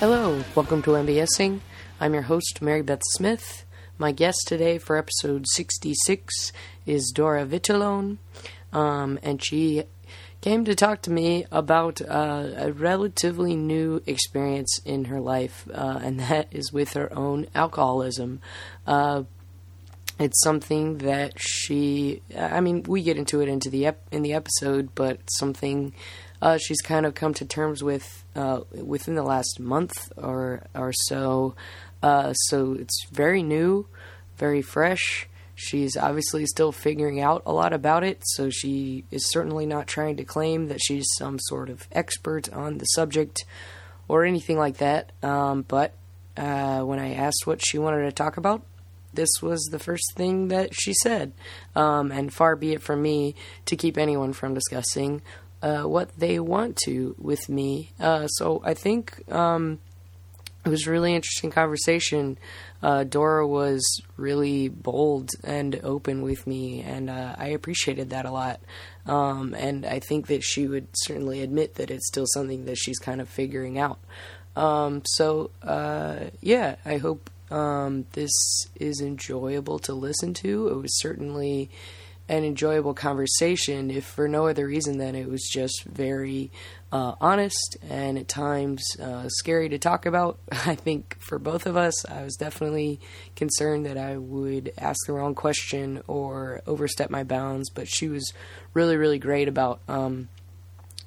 Hello, welcome to MBSing. I'm your host, Mary Beth Smith. My guest today for episode 66 is Dora Vitalone, um, and she came to talk to me about uh, a relatively new experience in her life, uh, and that is with her own alcoholism. Uh, it's something that she, I mean, we get into it into the ep- in the episode, but something uh, she's kind of come to terms with uh, within the last month or or so. Uh, so it's very new, very fresh. She's obviously still figuring out a lot about it, so she is certainly not trying to claim that she's some sort of expert on the subject or anything like that. Um, but uh, when I asked what she wanted to talk about, this was the first thing that she said. Um, and far be it from me to keep anyone from discussing uh, what they want to with me. Uh, so I think um, it was a really interesting conversation. Uh, Dora was really bold and open with me, and uh, I appreciated that a lot. Um, and I think that she would certainly admit that it's still something that she's kind of figuring out. Um, so, uh, yeah, I hope um, this is enjoyable to listen to. It was certainly an enjoyable conversation, if for no other reason than it was just very uh, honest and at times uh, scary to talk about. I think for both of us, I was definitely concerned that I would ask the wrong question or overstep my bounds, but she was really, really great about um,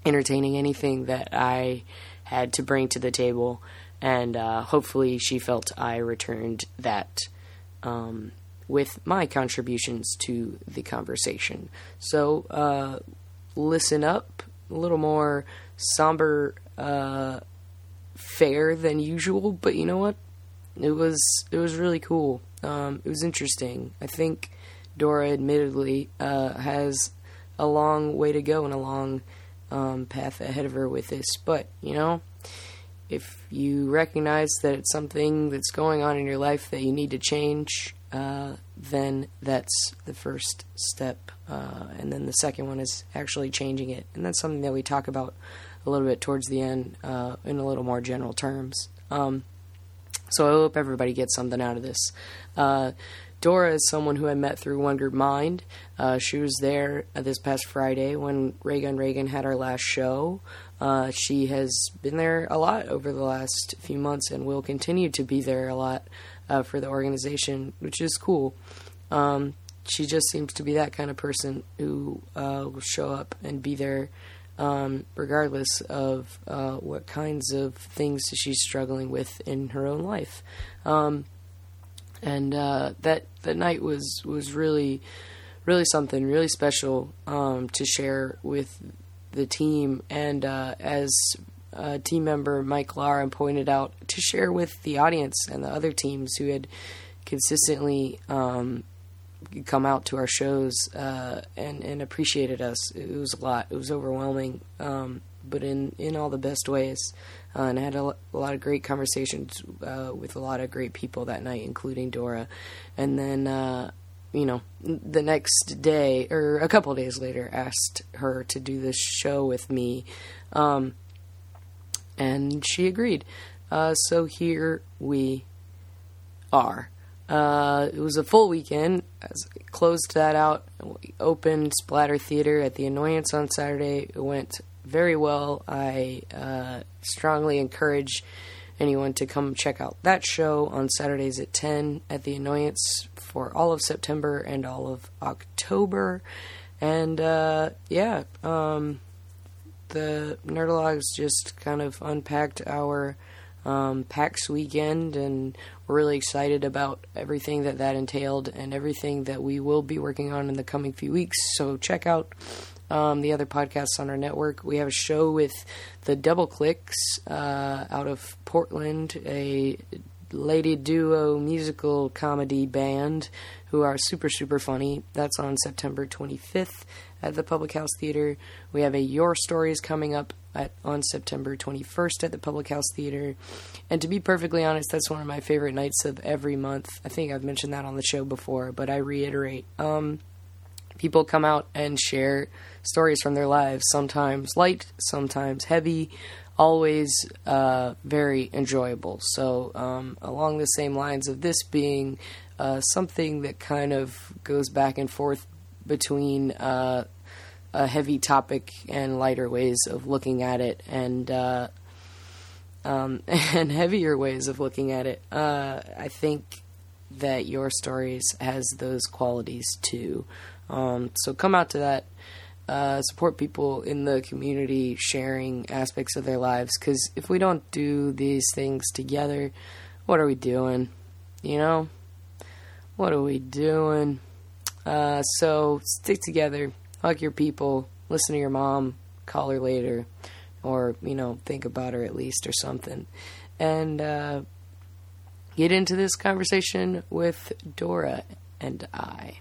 entertaining anything that I had to bring to the table, and uh, hopefully she felt I returned that. Um, with my contributions to the conversation. So, uh, listen up, a little more somber uh, fare than usual, but you know what? It was it was really cool. Um, it was interesting. I think Dora, admittedly, uh, has a long way to go and a long um, path ahead of her with this, but you know. If you recognize that it's something that's going on in your life that you need to change, uh, then that's the first step. Uh, and then the second one is actually changing it. And that's something that we talk about a little bit towards the end uh, in a little more general terms. Um, so I hope everybody gets something out of this. Uh, Dora is someone who I met through One Group Mind. Uh, she was there this past Friday when Reagan Reagan had our last show. She has been there a lot over the last few months and will continue to be there a lot uh, for the organization, which is cool. Um, she just seems to be that kind of person who uh, will show up and be there um, regardless of uh, what kinds of things she's struggling with in her own life. Um, and uh, that that night was was really really something really special um, to share with the team. And uh, as uh, team member Mike Lara pointed out, to share with the audience and the other teams who had consistently um, come out to our shows uh, and and appreciated us. It was a lot. It was overwhelming, um, but in in all the best ways. Uh, and I had a, a, lot of great conversations uh, with a lot of great people that night, including Dora. And then, uh, you know, the next day or a couple days later, asked her to do this show with me, um, and she agreed. Uh, so here we are. Uh, it was a full weekend. Closed that out, we opened Splatter Theater at the Annoyance on Saturday. It went very well. I uh, strongly encourage anyone to come check out that show on Saturdays at 10 at the Annoyance for all of September and all of October. And uh, yeah, um, the Nerdologues just kind of unpacked our um, PAX weekend, and we're really excited about everything that that entailed and everything that we will be working on in the coming few weeks. So check out um, the other podcasts on our network. We have a show with the Double Clicks uh, out of Portland, a lady duo musical comedy band who are super, super funny. That's on September 25th at the Public House Theater. We have a Your Stories coming up at, on September 21st at the Public House Theater. And to be perfectly honest, that's one of my favorite nights of every month. I think I've mentioned that on the show before, but I reiterate. Um, people come out and share stories from their lives, sometimes light, sometimes heavy, always uh, very enjoyable. So, um, along the same lines of this being uh, something that kind of goes back and forth between uh, a heavy topic and lighter ways of looking at it, and uh, um, and heavier ways of looking at it. Uh, I think that your stories has those qualities too. Um, so come out to that. Uh, support people in the community sharing aspects of their lives because if we don't do these things together, what are we doing? You know? What are we doing? Uh, so stick together, hug your people, listen to your mom, call her later, or, you know, think about her at least or something. And uh, get into this conversation with Dora and I.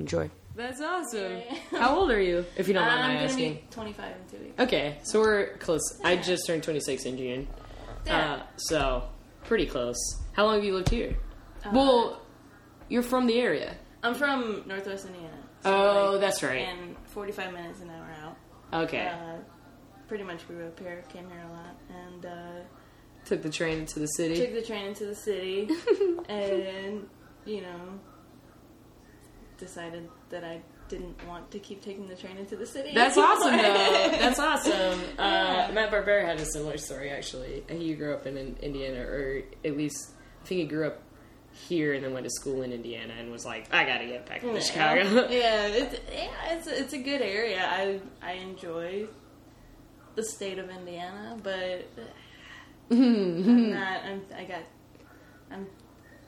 Enjoy. That's awesome. How old are you, if you don't mind I'm my gonna asking? be 25 in two weeks. Okay, so we're close. I just turned 26 in June. Yeah. Uh, so, pretty close. How long have you lived here? Uh, well, you're from the area. I'm from Northwest Indiana. Oh, that's right. And 45 minutes an hour out. Okay. Uh, pretty much grew up here, came here a lot, and uh, Took the train into the city. took the train into the city, and you know, decided that I didn't want to keep taking the train into the city. That's awesome, though. That's awesome. Uh, Yeah. Matt Barbera had a similar story, actually. He grew up in, in Indiana, or at least, I think he grew up here and then went to school in Indiana and was like, I gotta get back to Yeah. Chicago. yeah, it's, yeah, it's it's a good area. I I enjoy the state of Indiana, but I'm not. I'm, I got. I'm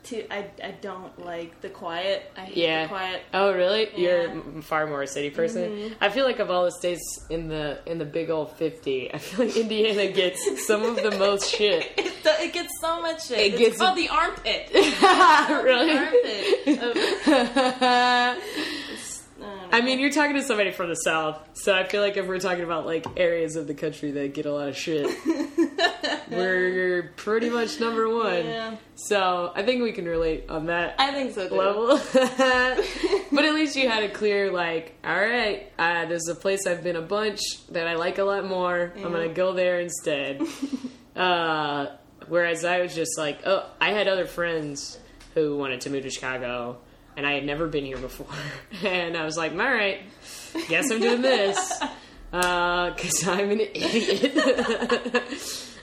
too. I I don't like the quiet. I hate Yeah. the quiet. Oh, really? You're far more a city person. Mm-hmm. I feel like of all the states in the in the big old fifty, I feel like Indiana gets some of the most shit. It, it gets so much shit. It it's gets- called the armpit. really? armpit. Of, I mean, you're talking to somebody from the south, so I feel like if we're talking about like areas of the country that get a lot of shit, we're pretty much number one. Yeah. So I think we can relate on that I think so too. level. but at least you had a clear like, all right, uh, there's a place I've been a bunch that I like a lot more. I'm gonna go there instead. uh, whereas I was just like, oh, I had other friends who wanted to move to Chicago, and I had never been here before, and I was like, all right, guess I'm doing this because I'm an idiot.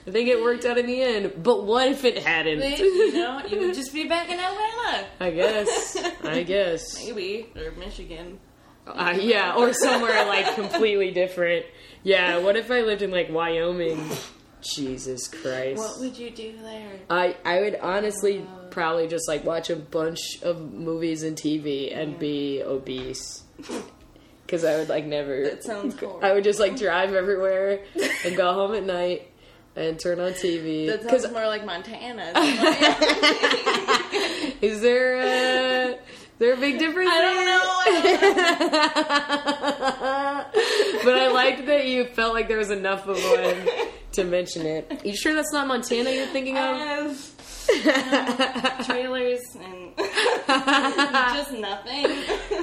I think it worked out in the end, but what if it hadn't? you know, you would just be back in Atlanta, I guess. I guess. maybe, or Michigan. Uh, yeah, or somewhere like completely different. Yeah, what if I lived in like Wyoming? Jesus Christ. What would you do there? I I would honestly probably just like watch a bunch of movies and TV and be obese. Cuz I would like never That sounds horrible. I would just like drive everywhere and go home at night and turn on TV. That sounds more like Montana. is there a, there a big difference? I don't know. but I liked that you felt like there was enough of one to mention it. You sure that's not Montana you're thinking of? Yes. Um, trailers and just nothing.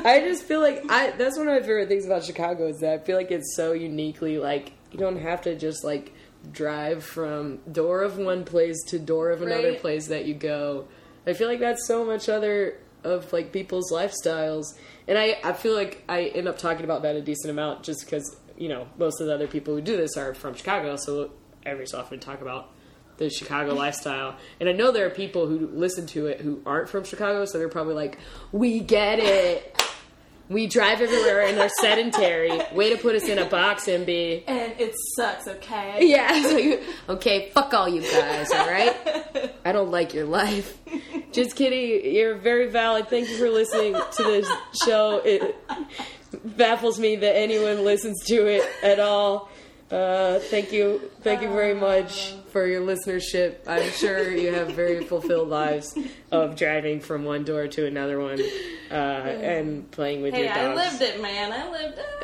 I just feel like I that's one of my favorite things about Chicago is that I feel like it's so uniquely like you don't have to just like drive from door of one place to door of another Right. place that you go. I feel like that's so much other of like people's lifestyles. And I, I feel like I end up talking about that a decent amount just because, you know, most of the other people who do this are from Chicago, so every so often talk about the Chicago lifestyle. And I know there are people who listen to it who aren't from Chicago, so they're probably like, We get it. We drive everywhere and are sedentary. Way to put us in a box, MB. And it sucks, okay? Yeah. So you, okay, fuck all you guys, all right? I don't like your life. Just kidding. You're very valid. Thank you for listening to this show. It baffles me that anyone listens to it at all. Uh, thank you, thank you very much for your listenership. I'm sure you have very fulfilled lives of driving from one door to another one uh, and playing with Hey, your dogs. I lived it, man. I lived it.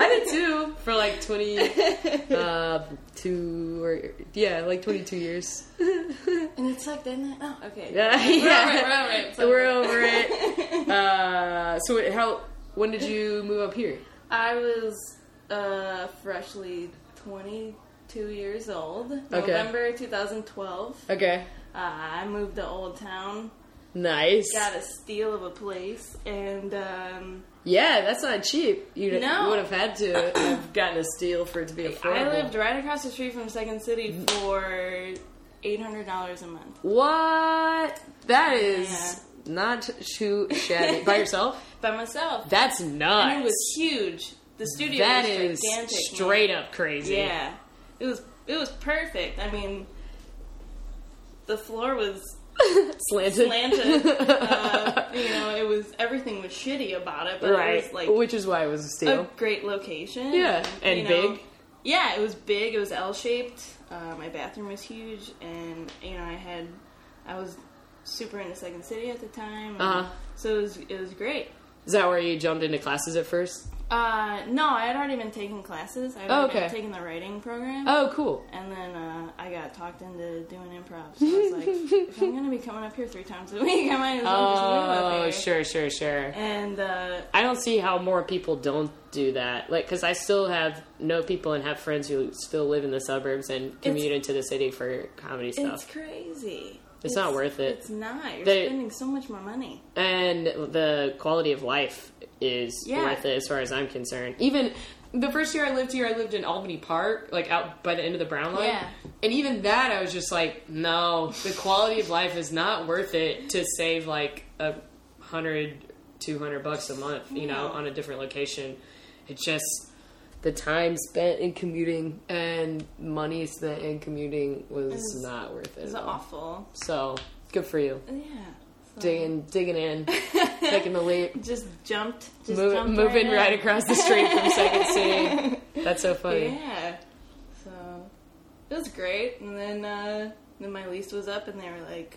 I did too for like 20, uh, two or yeah, like 22 years. And it sucked, didn't it? Oh, okay. Yeah, We're yeah. over it, we're over it. We're over. it. Uh, so wait, how? When did you move up here? I was uh, freshly 22 years old. Okay. November 2012. Okay, Uh, I moved to Old Town. nice. Got a steal of a place, and um, Yeah, that's not cheap. You'd, No. you would have had to have gotten a steal for it to be affordable. I lived right across the street from Second City for $800 a month. What? That is Yeah. not too shabby. By yourself? By myself. That's nuts. And it was huge. The studio That was is gigantic. man. straight up crazy. Yeah, it was it was perfect. I mean, the floor was Slanted. slanted. uh, you know, it was everything was shitty about it, but right. it was like Which is why it was a a great location. Yeah, and know, big? Yeah, it was big. It was L shaped. Uh, my bathroom was huge, and you know, I had I was super into Second City at the time. and Uh-huh. So it was it was great. Is that where you jumped into classes at first? Uh, no, I had already been taking classes. I had Oh, already okay. been taking the writing program. Oh, cool. And then uh, I got talked into doing improv. So I was like, if I'm gonna be coming up here three times a week, I might as well just move up Oh, sure, sure, sure. And uh, I don't see how more people don't do that. Like, because I still have know people and have friends who still live in the suburbs and commute into the city for comedy stuff. it's crazy. It's not worth it. It's not. You're They- spending so much more money. and the quality of life is Yeah. worth it as far as I'm concerned. Even the first year I lived here, I lived in Albany Park, like out by the end of the Brown Line. Yeah. And even that, I was just like, no, the quality of life is not worth it to save like a hundred, two hundred bucks a month, you know, on a different location. It's just the time spent in commuting and money spent in commuting was It's- not worth it. It's at all. awful. So good for you, Yeah. Digging, digging in, taking the leap. Just jumped. Just Move, jumped moving right, right across the street from Second City. That's so funny. Yeah. So it was great. And then uh, then my lease was up, and they were like,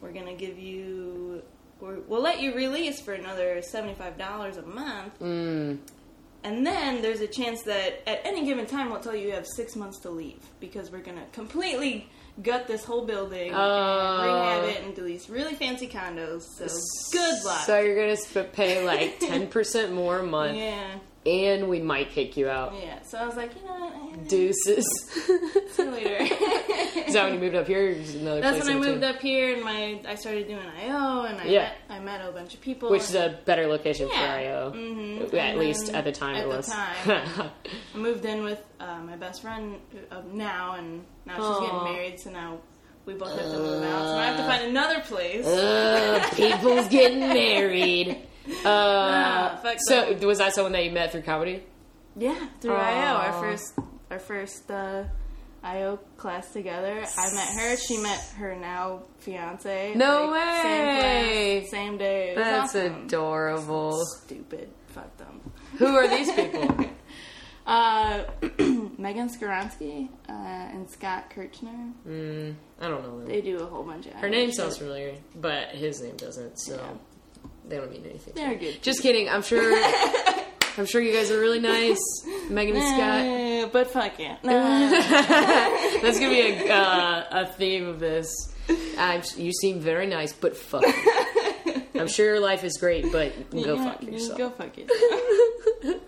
"We're gonna give you, we're, we'll let you release for another seventy five dollars a month." Mm. And then there's a chance that at any given time we'll tell you you have six months to leave because we're gonna completely gut this whole building Oh. and rehab it into these really fancy condos. So good luck. So you're gonna pay like ten percent more a month, yeah, and we might kick you out. yeah. So I was like, you know what? Deuces. See you later. Is that when you moved up here? Or is another That's place when I moved between? up here and my I started doing IO and I Yeah. met I met a bunch of people. Which is a better location Yeah. for IO. Mhm. At And least at the time at it the was. time. I moved in with uh, my best friend uh, now and now she's getting married so now we both have to move out. So I have to find another place. uh, people's getting married. Uh, Ah, so was that someone that you met through comedy? yeah, through IO, our first our first uh, IO class together. I met her. She met her now fiance. No like, way. Same class, same day. That's awesome. adorable. Stupid. Fuck them. Who are these people? Uh, Megan Skoronsky uh, and Scott Kirchner. mm, I don't know them. They do a whole bunch of. Her name shit. sounds familiar, but his name doesn't. So Yeah. They don't mean anything. They're good. Just kidding. I'm sure. I'm sure you guys are really nice, Megan and Scott. But fuck it. That's gonna be a uh, a theme of this. i you seem very nice, but fuck. you. I'm sure your life is great, but go Yeah, fuck you yourself. Go fuck yourself.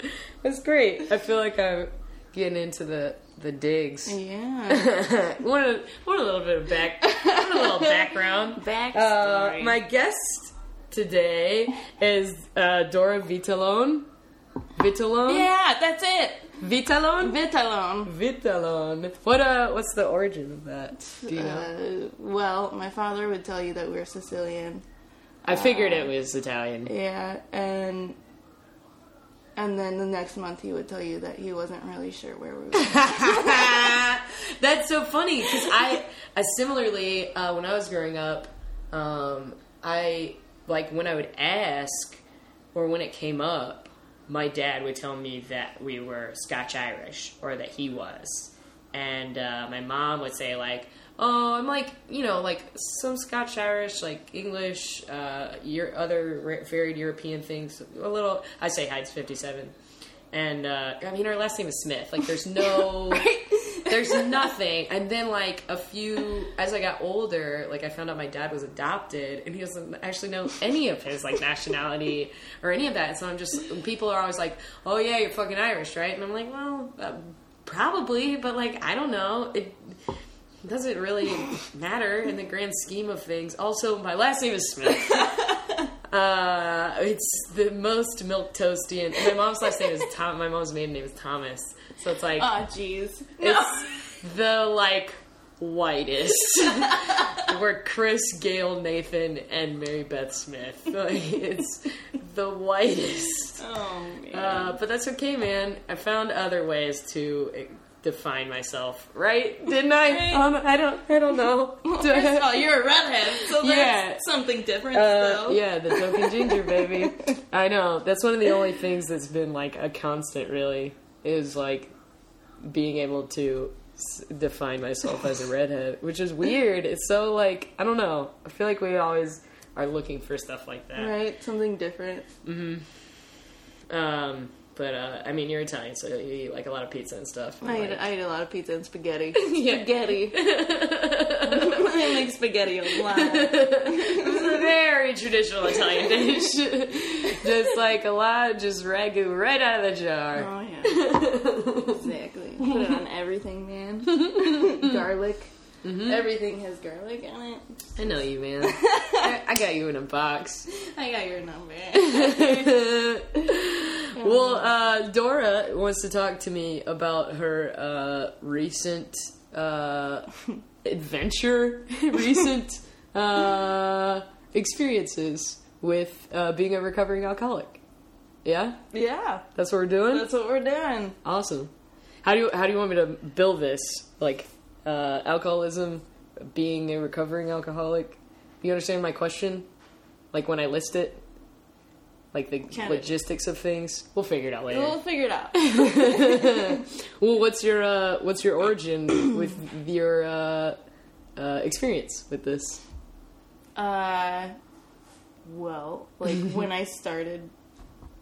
That's great. I feel like I'm getting into the the digs. yeah. want a want a little bit of back, want a little background. Uh, my guest today is uh, Dora Vitalone. Vitalone. yeah, that's it. Vitalone. Vitalone. Vitalone. What uh? What's the origin of that? Do you know? Uh, well, my father would tell you that we're Sicilian. I figured it was Italian. Yeah, and and then the next month he would tell you that he wasn't really sure where we were. That's so funny because I, I similarly uh, when I was growing up, um, I like when I would ask or when it came up, my dad would tell me that we were Scotch Irish or that he was, and uh, my mom would say like, "Oh, I'm like you know like some Scotch Irish, like English, uh, your other varied European things. A little, I say Heinz 57." And uh, I mean, our last name is Smith. Like, there's no, there's nothing. And then, like a few, as I got older, like I found out my dad was adopted, and he doesn't actually know any of his like nationality or any of that. So I'm just, people are always like, "Oh yeah, you're fucking Irish, right?" And I'm like, "Well, uh, probably, but like I don't know." It doesn't really matter in the grand scheme of things. Also, my last name is Smith. Uh, it's the most milk toasty, and my mom's last name is Tom. My mom's maiden name is Thomas, so it's like Oh, jeez. No. it's the like whitest. We're Chris, Gail, Nathan, and Mary Beth Smith. Like, it's the whitest. Oh, man. Uh, but that's okay, man. I found other ways to define myself. Right? Didn't I? Right. Um, I don't. I don't know. First of all, you're a redhead, so that's Yeah. something different, Uh, though. yeah, the token ginger baby. I know. That's one of the only things that's been like a constant. Really, is like being able to s- define myself as a redhead, which is weird. It's so like I don't know. I feel like we always are looking for stuff like that. Right? Something different. Um, but uh, I mean, you're Italian, so you eat like a lot of pizza and stuff. I Like- eat, I eat a lot of pizza and spaghetti. Spaghetti. I make spaghetti a lot. It's a very traditional Italian dish. just like a lot, just ragu right out of the jar. Oh, yeah. exactly. Put it on everything, man. garlic. Everything has garlic in it. I know you, man. I, I got you in a box. I got your number. well, uh, Dora wants to talk to me about her uh, recent uh, adventure, recent uh, experiences with uh, being a recovering alcoholic. Yeah, yeah, that's what we're doing. that's what we're doing. Awesome. How do you how do you want me to build this? Like uh, alcoholism, being a recovering alcoholic. You understand my question? Like when I list it, like the Kinda. logistics of things. We'll figure it out later. We'll figure it out. Well, what's your uh, what's your origin with your uh, uh, experience with this? Uh, well, like when I started,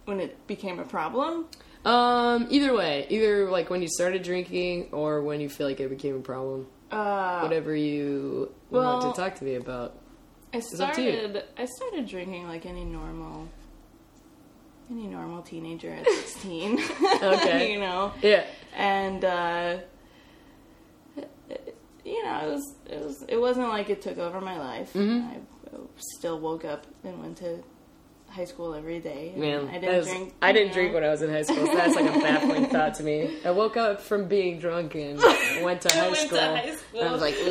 when it became a problem. Um, either way, either like when you started drinking or when you feel like it became a problem. Uh, Whatever you well, want to talk to me about. I up to you. started. I started drinking like any normal, any normal teenager at sixteen. Okay. you know, Yeah. and uh, you know, it was it was it wasn't like it took over my life. Mhm. I still woke up and went to high school every day. Man, I didn't is- drink. I didn't know. drink when I was in high school. So that's like a baffling thought to me. I woke up from being drunk and went to high went to school. high school. I was like,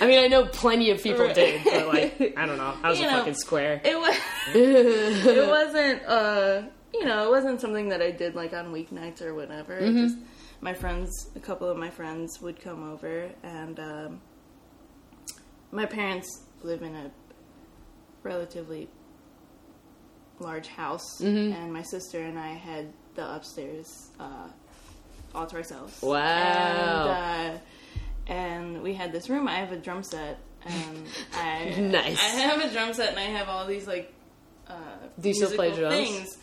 I mean, I know plenty of people Right. did, but like, I don't know. I was You a know, fucking square. It was. it wasn't. Uh, you know, it wasn't something that I did like on weeknights or whatever. Mm-hmm. Just my friends, a couple of my friends would come over, and um, my parents live in a relatively large house, Mm-hmm. and my sister and I had the upstairs uh, all to ourselves. Wow. And, uh, and we had this room. I have a drum set, and I Nice. I have a drum set, and I have all these like. Uh, Do you still play drums? Things.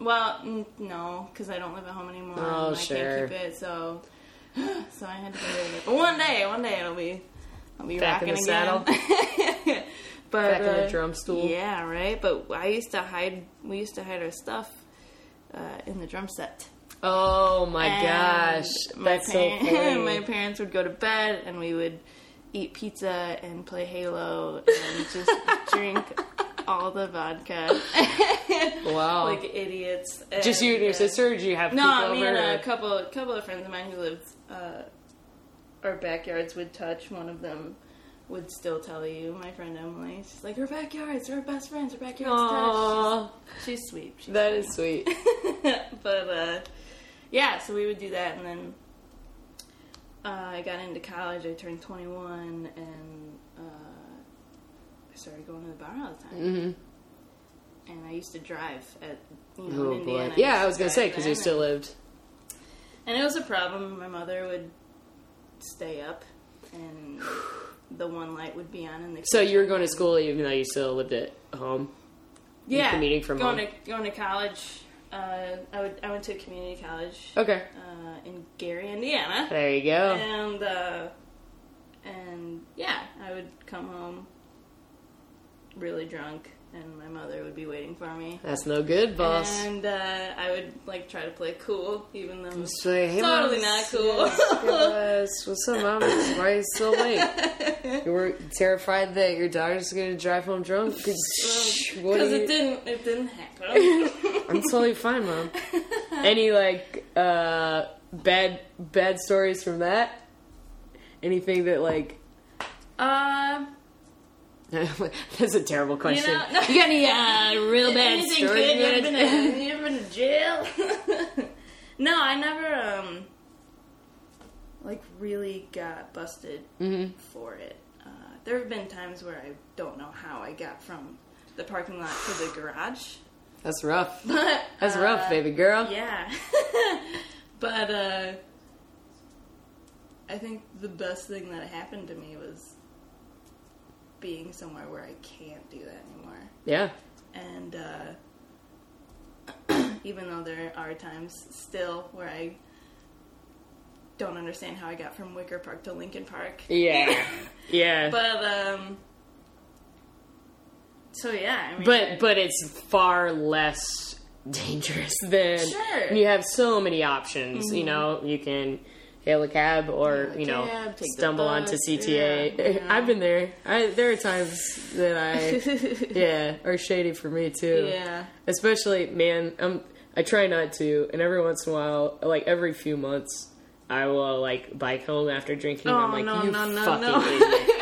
Well, n- no, because I don't live at home anymore. Oh, and I sure. can't keep it, so so I had to get rid of it. But one day, one day it'll be I'll be Back in the again. but Back in the uh, drum stool. Yeah, right. But I used to hide. We used to hide our stuff uh, in the drum set. Oh my And gosh, my that's so funny. my parents would go to bed, and we would eat pizza and play Halo and just drink all the vodka wow. like idiots. Just you and your uh, sister, or did you have No, people me over? and a couple, couple of friends of mine who lived. Uh, our backyards would touch. One of them would still tell you. My friend Emily, she's like, "Her backyards, her best friends, her backyards touch." Aw, She's, she's sweet. She's that is sweet. but uh, yeah, so we would do that, and then uh, I got into college. I turned 21, and uh, I started going to the bar all the time. Mm-hmm. and I used to drive at you know Oh in boy. Yeah, used I was gonna say because you still lived. and it was a problem. My mother would stay up, and the one light would be on in the. So you were going to school even though you still lived at home. Yeah, commuting from going home? to going to college. Uh, I would I went to a community college Okay. uh, in Gary, Indiana, There you go. and uh, and yeah, I would come home really drunk, and my mother would be waiting for me. That's no good, boss. And uh, I would like try to play cool, even though Just like, hey, totally not cool. yes, What's up, mom? Why are you so late? You were terrified that your daughter's going to drive home drunk? Because Because it didn't it didn't happen. I'm totally fine, mom. Any like uh, bad bad stories from that? Anything that like uh, that's a terrible question. know, no. you got any uh, real bad anything stories? good? You ever been you ever been to jail? no, I never um like really got busted Mhm. for it. Uh, there have been times where I don't know how I got from the parking lot to the garage. That's rough. But That's uh, rough, baby girl. Yeah. but uh I think the best thing that happened to me was being somewhere where I can't do that anymore. Yeah. And uh even though there are times still where I don't understand how I got from Wicker Park to Lincoln Park. Yeah. Yeah. But um so yeah, I mean but but it's far less dangerous than Sure. you have so many options you know you can hail a cab or you know cab, take the stumble onto cta yeah, yeah. i've been there I, there are times that i yeah are shady for me too Yeah. especially man um i try not to and every once in a while like every few months i will like bike home after drinking i'm Oh, like no, you no, no, fucking no. idiot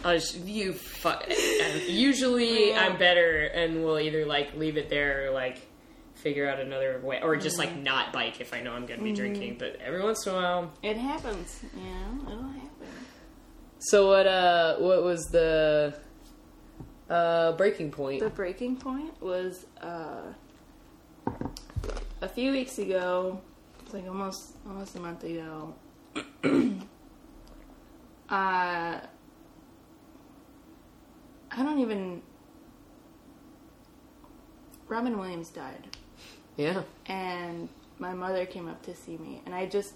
I you fuck. Usually, Yeah. I'm better, and will either like leave it there or like figure out another way, or just like not bike if I know I'm going to be drinking. But every once in a while. It happens, you know, it'll happen. So what? Uh, what was the uh breaking point? The breaking point was uh, a few weeks ago. It's like almost almost a month ago. uh, I don't even. Robin Williams died, Yeah. and my mother came up to see me, and I just,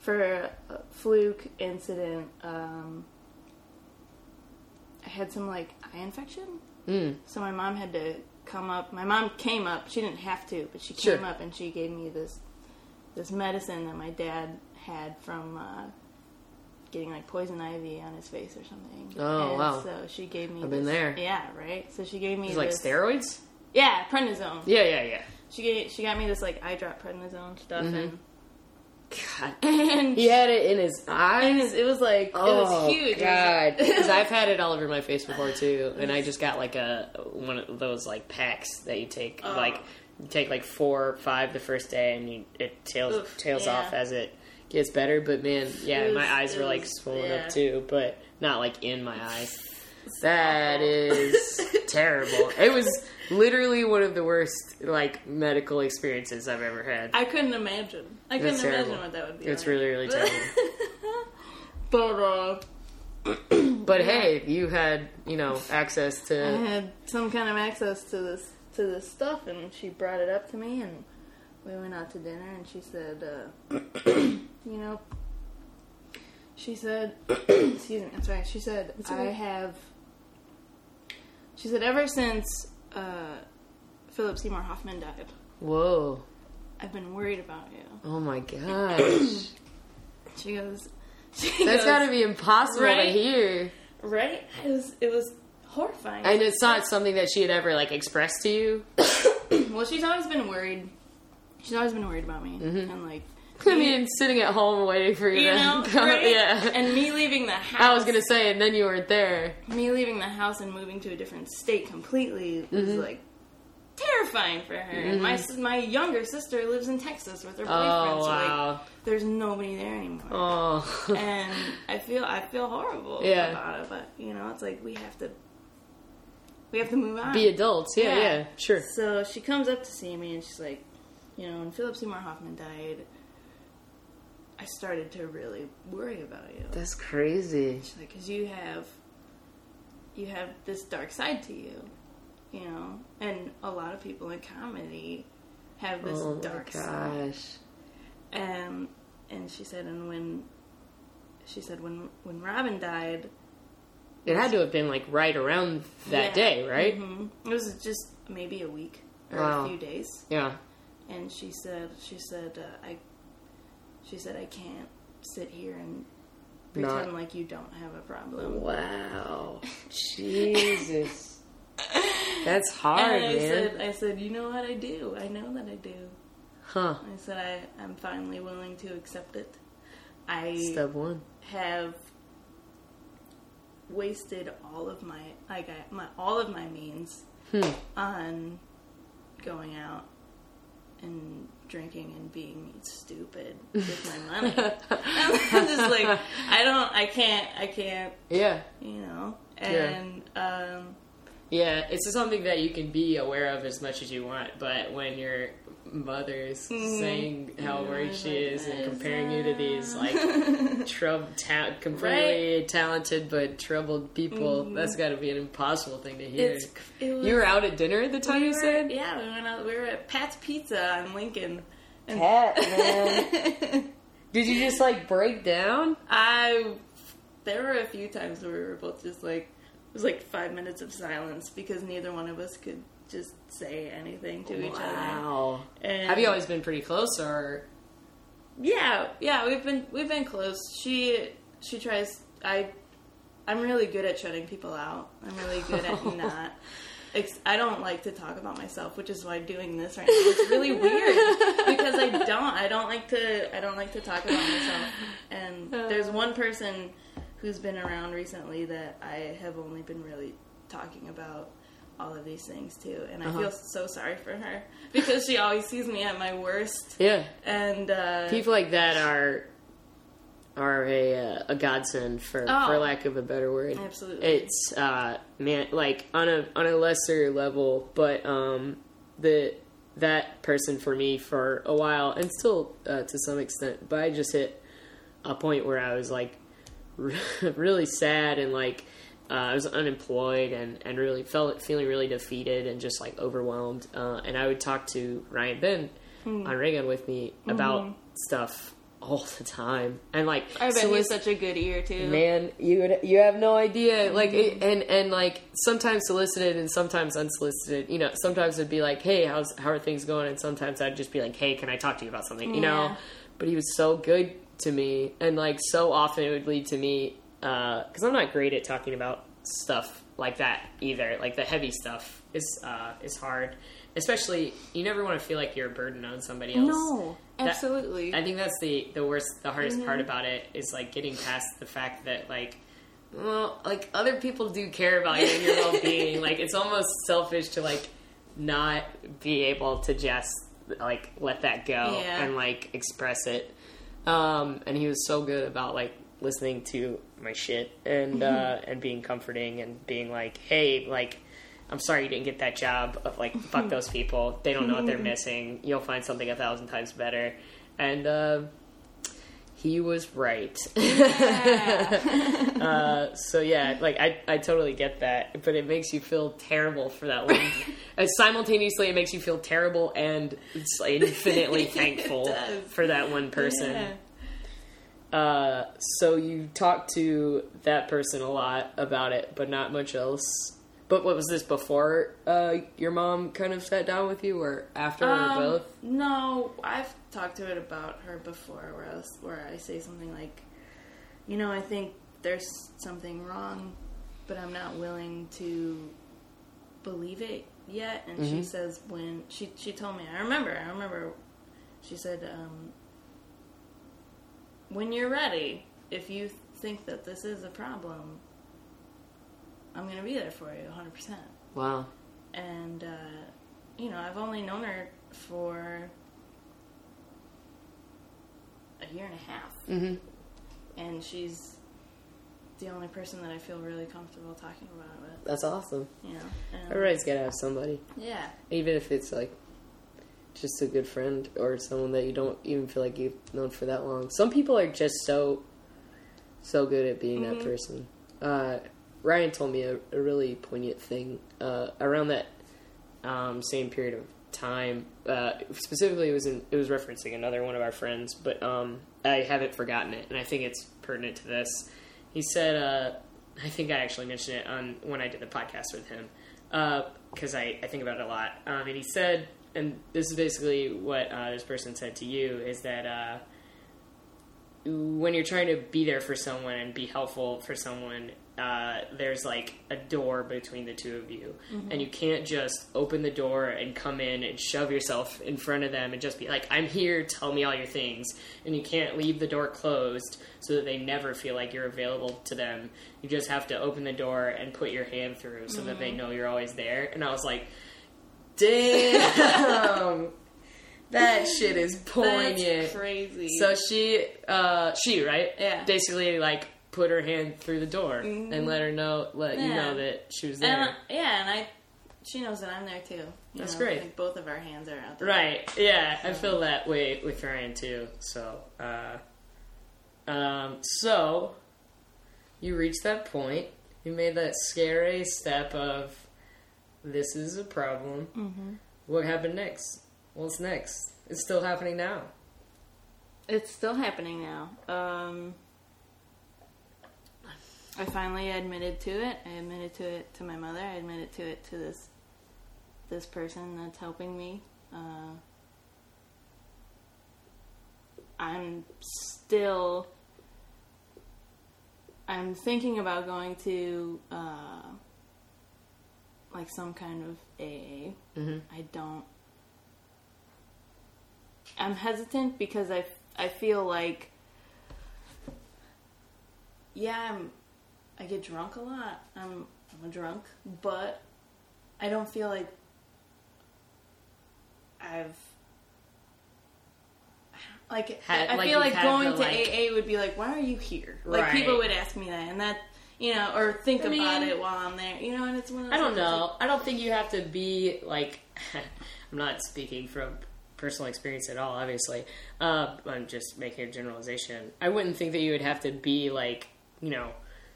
for a fluke incident, um, I had some like eye infection. Mm. So my mom had to come up. My mom came up. She didn't have to, but she Sure. came up and she gave me this this medicine that my dad had from uh, getting like poison ivy on his face or something. Oh, and wow. So she gave me. I've been there. Yeah, right. So she gave me It's like steroids. Yeah, prednisone. Yeah, yeah, yeah. She gave she got me this like eye drop prednisone stuff Mm-hmm. God. and and He had it in his eyes. and it was like Oh it was huge. God! Because I've had it all over my face before too, and I just got like a one of those like packs that you take Oh. like you take like four or five the first day, and you, it tails Oof, tails yeah. off as it gets better. But man, yeah, was- my eyes were like swollen yeah. up too, but not like in my eye. That is terrible. It was literally one of the worst like medical experiences I've ever had. I couldn't imagine. I couldn't That's imagine what that would be. It's like. really really terrible. but uh, But hey, you had you know access to. I had some kind of access to this to this stuff, and she brought it up to me, and we went out to dinner, and she said, uh, you know, she said, excuse me, I'm sorry. She said, I have. She said, ever since uh, Philip Seymour Hoffman died, whoa. I've been worried about you. Oh my gosh. She goes, she That's goes, gotta be impossible to Right? hear. right. It was it was horrifying. And it's not something that she had ever like expressed to you. Well, she's always been worried. She's always been worried about me, Mm-hmm. and like, I mean, sitting at home waiting for you, you to know, come. right? Yeah. And me leaving the house. I was gonna say, and then you weren't there. me leaving the house and moving to a different state completely was Mm-hmm. like terrifying for her. And my my younger sister lives in Texas with her boyfriend, Oh so like, wow. there's nobody there anymore. Oh. and I feel I feel horrible Yeah. about it, but you know, it's like we have to we have to move on. Be adults. Yeah, Yeah. yeah, sure. So she comes up to see me and she's like, you know, when Philip Seymour Hoffman died, I started to really worry about you. That's crazy. She's like, because you have, you have this dark side to you, you know, and a lot of people in comedy have this Oh my dark side. gosh. And and she said, and when she said when when Robin died, It had to have been like right around that Yeah. day, right? mhm, it was just maybe a week or Wow. a few days. Yeah. and she said she said uh, I she said I can't sit here and Not- pretend like you don't have a problem. Wow. Jesus. That's hard, and I man. said I said you know what I do I know that I do. huh. I said I I'm finally willing to accept it. I Step one. have wasted all of my I got my all of my means Hmm. on going out and drinking and being stupid with my money. I'm just like I don't I can't I can't Yeah. you know Yeah. and um Yeah, it's something that you can be aware of as much as you want, but when your mother's hmm. saying how Yeah, worried she like, is and "Is comparing you to these like troub- ta- completely talented but troubled people, mm-hmm. that's got to be an impossible thing to hear. it was, you were out at dinner at the time we you were- said? yeah we went out we were at Pat's Pizza in Lincoln and Pat, man. Did you just like break down? I there were a few times where we were both just like it was like five minutes of silence because neither one of us could just say anything to each other. Wow. Have you always been pretty close or? Yeah, yeah, we've been we've been close. She she tries. I I'm really good at shutting people out. I'm really good at not. I don't like to talk about myself, which is why doing this right now is really weird because I don't. I don't like to. I don't like to talk about myself. And uh. there's one person who's been around recently that I have only been really talking about all of these things too, and I Uh-huh. feel so sorry for her because she always sees me at my worst. Yeah. And uh, People like that are are a uh, a godsend for Oh. for lack of a better word. Absolutely. It's uh man like on a on a lesser level, but um the that person for me for a while and still uh, to some extent, but I just hit a point where I was like really sad and like uh, I was unemployed and, and really felt feeling really defeated and just like overwhelmed. Uh, and I would talk to Ryan Ben Hmm. on Reagan with me about stuff all the time. And like, I bet so he's such a good ear too. man, you would, you have no idea. Like, it, and and like sometimes solicited and sometimes unsolicited. You know, sometimes it'd be like, hey, how's how are things going? And sometimes I'd just be like, hey, can I talk to you about something? You know. But he was so good to me, and like so often it would lead to me because I'm not great at talking about stuff like that either. Like the heavy stuff is uh, is hard. Especially, you never want to feel like you're a burden on somebody else. No, That- absolutely. I think that's the the worst, the hardest part Mm-hmm. about it is like getting past the fact that like, well, like other people do care about you and your well being. like it's almost selfish to like not be able to just like let that go Yeah. and like express it. Um, and he was so good about like listening to my shit and uh, and being comforting and being like, hey, like. I'm sorry you didn't get that job. Of like, fuck those people. They don't know what they're missing. You'll find something a thousand times better. And uh, he was right. uh, so yeah, like I, I totally get that, but it makes you feel terrible for that one. uh, simultaneously, it makes you feel terrible and infinitely thankful for that one person. Yeah. Uh, so you talked to that person a lot about it, but not much else. But what was this before uh, your mom kind of sat down with you, or after, or Um, both? No, I've talked to it about her before, where I, was, where I say something like, you know, I think there's something wrong, but I'm not willing to believe it yet. And she says when she she told me, I remember, I remember, she said, um, when you're ready, if you think that this is a problem, I'm going to be there for you 100% Wow. and uh, you know I've only known her for a year and a half, Mm-hmm. and she's the only person that I feel really comfortable talking about it with. That's awesome. You know. Everybody's gotta have somebody, yeah. even if it's like just a good friend or someone that you don't even feel like you've known for that long. Some people are just so so good at being that person. Uh, Ryan told me a, a really poignant thing uh, around that um, same period of time. Uh, specifically, it was in, it was referencing another one of our friends, but um, I haven't forgotten it, and I think it's pertinent to this. He said, uh, I think I actually mentioned it on when I did the podcast with him because I, I think about it a lot. Um, and he said, and this is basically what uh, this person said to you is that uh, when you're trying to be there for someone and be helpful for someone, uh, there's like a door between the two of you, and you can't just open the door and come in and shove yourself in front of them and just be like, "I'm here, tell me all your things," and you can't leave the door closed so that they never feel like you're available to them. You just have to open the door and put your hand through so that they know you're always there. And I was like, "Damn." That shit is poignant. That's crazy. So she, uh, she right, Yeah. basically like put her hand through the door and let her know, let you know that she was there. and uh, yeah, and I, she knows that I'm there too. That's know, great. Like both of our hands are out there. right? Yeah, I feel that way with Ryan too. So, uh, um, so you reached that point. You made that scary step of this is a problem. Mm-hmm. What happened next? What's next? It's still happening now. It's still happening now. Um, I finally admitted to it. I admitted to it to my mother. I admitted to it to this this person that's helping me. Uh, I'm still. I'm thinking about going to uh, like some kind of AA. Mm-hmm. I don't. I'm hesitant because I I feel like yeah I'm I get drunk a lot. I'm I'm a drunk, but I don't feel like I've like Had- I like feel like going to like- AA would be like, why are you here? Like Right. people would ask me that, and that you know, or think I about it while I'm there, you know. And it's one of those I don't know. I don't think you have to be like. I'm not speaking from personal experience at all. Obviously, uh, I'm just making a generalization. I wouldn't think that you would have to be like you know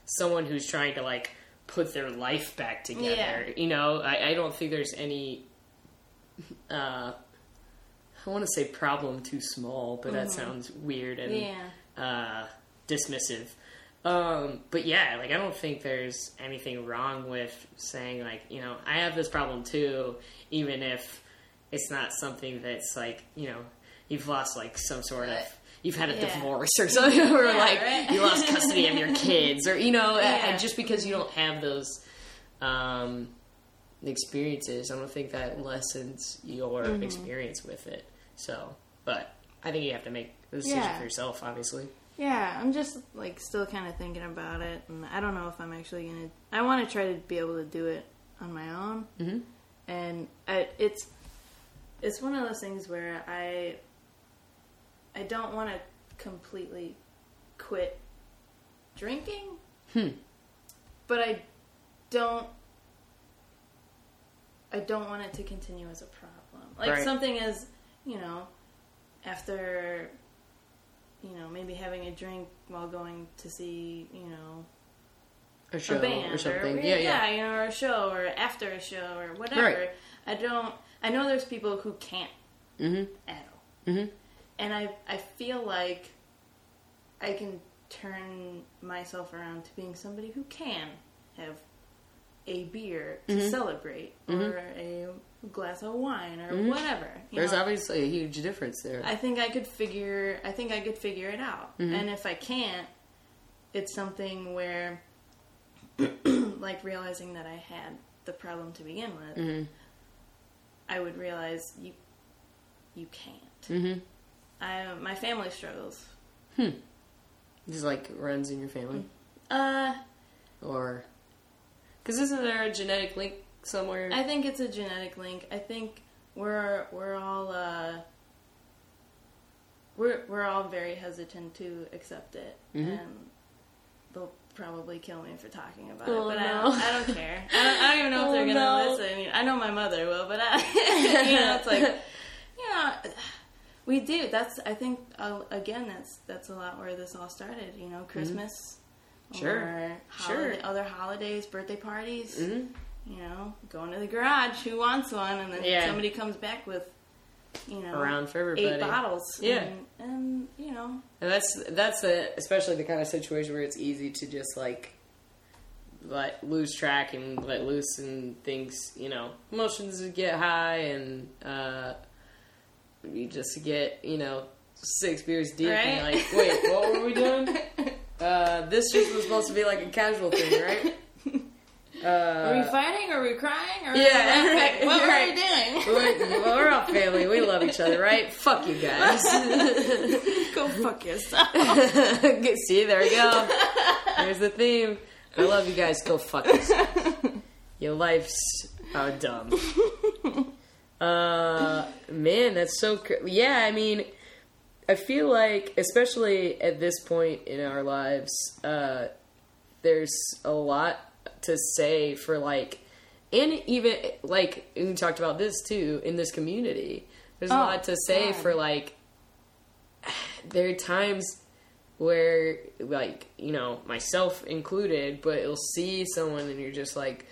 someone who's trying to like put their life back together. Yeah. You know, I, I don't think there's any. Uh, I want to say problem too small, but that sounds weird and Yeah. uh, dismissive. Um, but yeah, like I don't think there's anything wrong with saying like, you know, I have this problem too, even if it's not something that's like, you know, you've lost like some sort of you've had a Yeah. divorce or something or Yeah, like right. you lost custody of your kids or you know, Yeah. and just because you don't have those um experiences, I don't think that lessens your Mm-hmm. experience with it. So, but I think you have to make the decision for yourself, obviously. Yeah, I'm just like still kind of thinking about it, and I don't know if I'm actually gonna. I want to try to be able to do it on my own, Mm-hmm. and I, it's it's one of those things where I I don't want to completely quit drinking, Hmm. but I don't. I don't want it to continue as a problem. Like Right. something as, you know, after you know, maybe having a drink while going to see, you know, A show a band or something. or yeah, yeah. you know, or a show or after a show or whatever. Right. I don't. I know there's people who can't Mm-hmm. at all, Mm-hmm. and I I feel like I can turn myself around to being somebody who can have a beer to Mm-hmm. celebrate or a glass of wine or whatever. you Mm-hmm. There's know? obviously a huge difference there. I think I could figure. I think I could figure it out. Mm-hmm. And if I can't, it's something where, like realizing that I had the problem to begin with, mm-hmm. I would realize you, you can't. Mm-hmm. I my family struggles. Hmm. Just like runs in your family, Uh, or because isn't there a genetic link somewhere? I think it's a genetic link. I think we're we're all uh, we're we're all very hesitant to accept it, Mhm. and the probably kill me for talking about Oh, it, but I, don't, I don't care. I don't, I don't even know if they're Oh, gonna no. listen. I know my mother will, but I, you know, it's like, you know, we do. That's I think uh, again, that's that's a lot where this all started. You know, Christmas, Mm-hmm. Sure. or Sure. other holidays, birthday parties. Mhm. You know, going to the garage. Who wants one? And then Yeah. somebody comes back with, you know, Around for everybody. eight bottles. Yeah. and, and you know, And that's that's the especially the kind of situation where it's easy to just like let lose track and let loose and things, you know, emotions get high and uh you just get, you know, six beers deep and Right? you're like, wait, what were we doing? Uh this just was supposed to be like a casual thing, right? are we Uh, fighting? Are we crying? Are yeah, we right, What right. were we doing? we're, well, we're all family. We love each other, right? Fuck you guys. Go fuck yourself. See, there we go. There's the theme. I love you guys. Go fuck yourself. Your life's uh, dumb. Uh, man, that's so. Cr- yeah, I mean, I feel like, especially at this point in our lives, uh, there's a lot to say for like, and even like, we talked about this too in this community. There's a Oh, lot to say God. for like, there are times where like you know myself included but you'll see someone and you're just like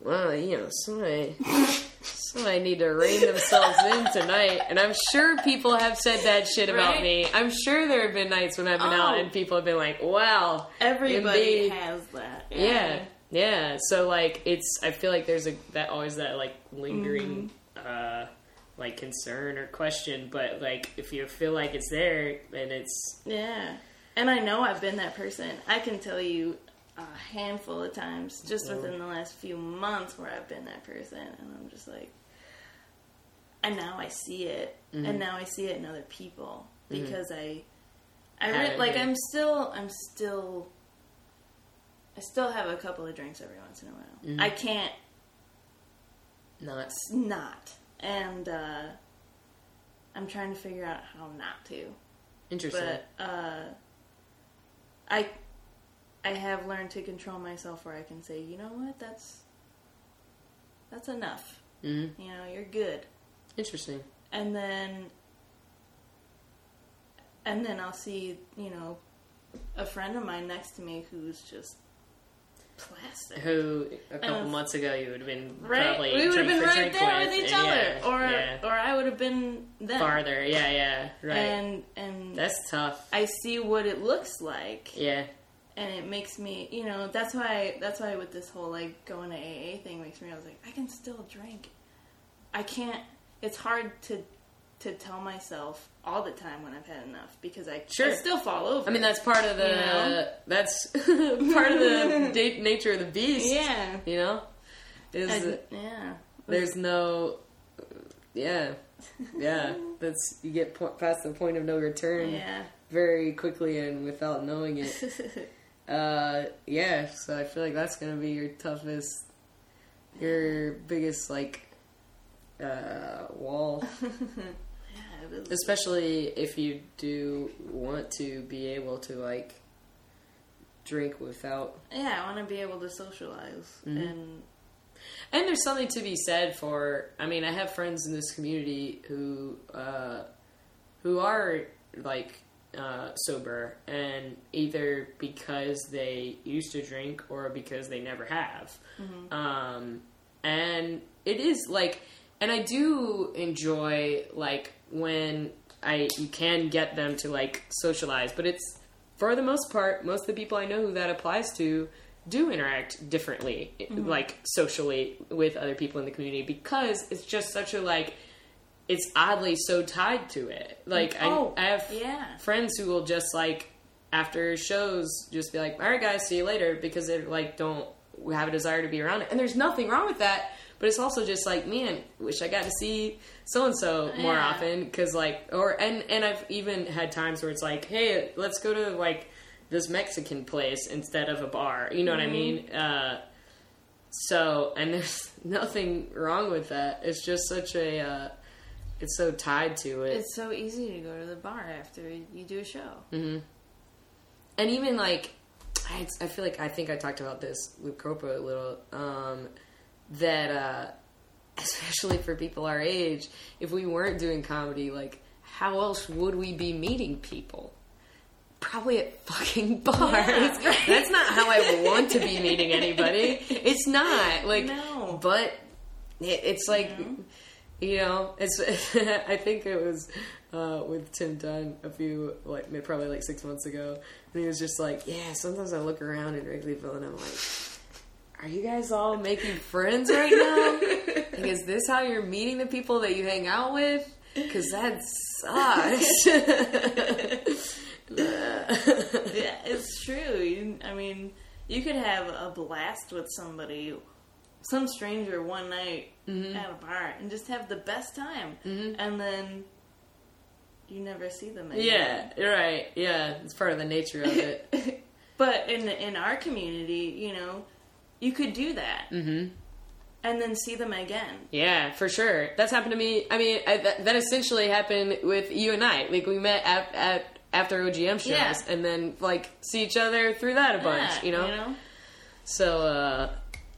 well you know somebody somebody need to rein themselves in tonight and i'm sure people have said that shit about Right? me i'm sure there have been nights when i've been out Oh. and people have been like wow Everybody indeed." has that. yeah yeah so like it's i feel like there's a that always that like lingering uh like concern or question but like if you feel like it's there then it's Yeah. And I know I've been that person. I can tell you a handful of times just Yeah. within the last few months where I've been that person and I'm just like and now I see it Mm-hmm. and now I see it in other people because I I re- like I'm still I'm still still have a couple of drinks every once in a while. Mm-hmm. I can't not not and uh I'm trying to figure out how not to. interesting but uh, I I have learned to control myself where I can say, you know what, that's that's enough. hmm You know, you're good, Interesting. and then and then I'll see, you know, a friend of mine next to me who's just plastic. Who a couple Um, months ago you would have been Right, probably we would have been right there with, each other, yeah, or yeah. or I would have been them. farther. Yeah, yeah, right. And and That's tough. I see what it looks like, Yeah, and it makes me you know that's why that's why with this whole like going to aa thing makes me i was like i can still drink i can't it's hard to to tell myself all the time when i've had enough because i, Sure. I still fall over I mean that's part of the You know? that's part of the da- nature of the beast. yeah you know, is I- that yeah there's no, yeah, yeah. That's you get po- past the point of no return yeah very quickly and without knowing it. Uh, yeah, so I feel like that's gonna be your toughest, your biggest like uh, wall, it especially if you do want to be able to like drink without. yeah i want to be able to socialize Mm-hmm. and And there's something to be said for. I mean, I have friends in this community who uh, who are like uh, sober, and either because they used to drink or because they never have. Um, and it is like, and I do enjoy like when I you can get them to like socialize, but it's for the most part, most of the people I know who that applies to do interact differently, mm-hmm. like socially with other people in the community because it's just such a like it's oddly so tied to it. Like Oh, I, I have yeah. friends who will just like after shows just be like, "All right, guys, see you later," because they like don't have a desire to be around it, and there's nothing wrong with that. But it's also just like, man, wish I got to see so and so more Yeah. often because like, or and and I've even had times where it's like, hey, let's go to like this Mexican place instead of a bar. You know what I mean? Uh, so, and there's nothing wrong with that. It's just such a, uh, it's so tied to it. it's so easy to go to the bar after you do a show and even like I, I feel like I think I talked about this with Copa a little. Um, that uh, especially for people our age, if we weren't doing comedy, like how else would we be meeting people? Probably at fucking bars. Yeah, right. That's not how I want to be meeting anybody. It's not like, No. but it, it's like, you know, it's. I think it was uh, with Tim Dunn a few, like maybe probably like six months ago, and he was just like, "Yeah, sometimes I look around in Wrigleyville and I'm like." Are you guys all making friends right now? like, is this how you're meeting the people that you hang out with? Because that sucks. yeah, it's true. You, I mean, you could have a blast with somebody, some stranger one night Mm-hmm. at a bar, and just have the best time, and then you never see them again. yeah, you're right. Yeah, it's part of the nature of it. But in in our community, you know, you could do that, hmm and then see them again. Yeah, for sure. That's happened to me. I mean, I, that, that essentially happened with you and I. Like, we met at, at after OGM shows, Yeah. and then like see each other through that a bunch. Yeah, you know. So, uh,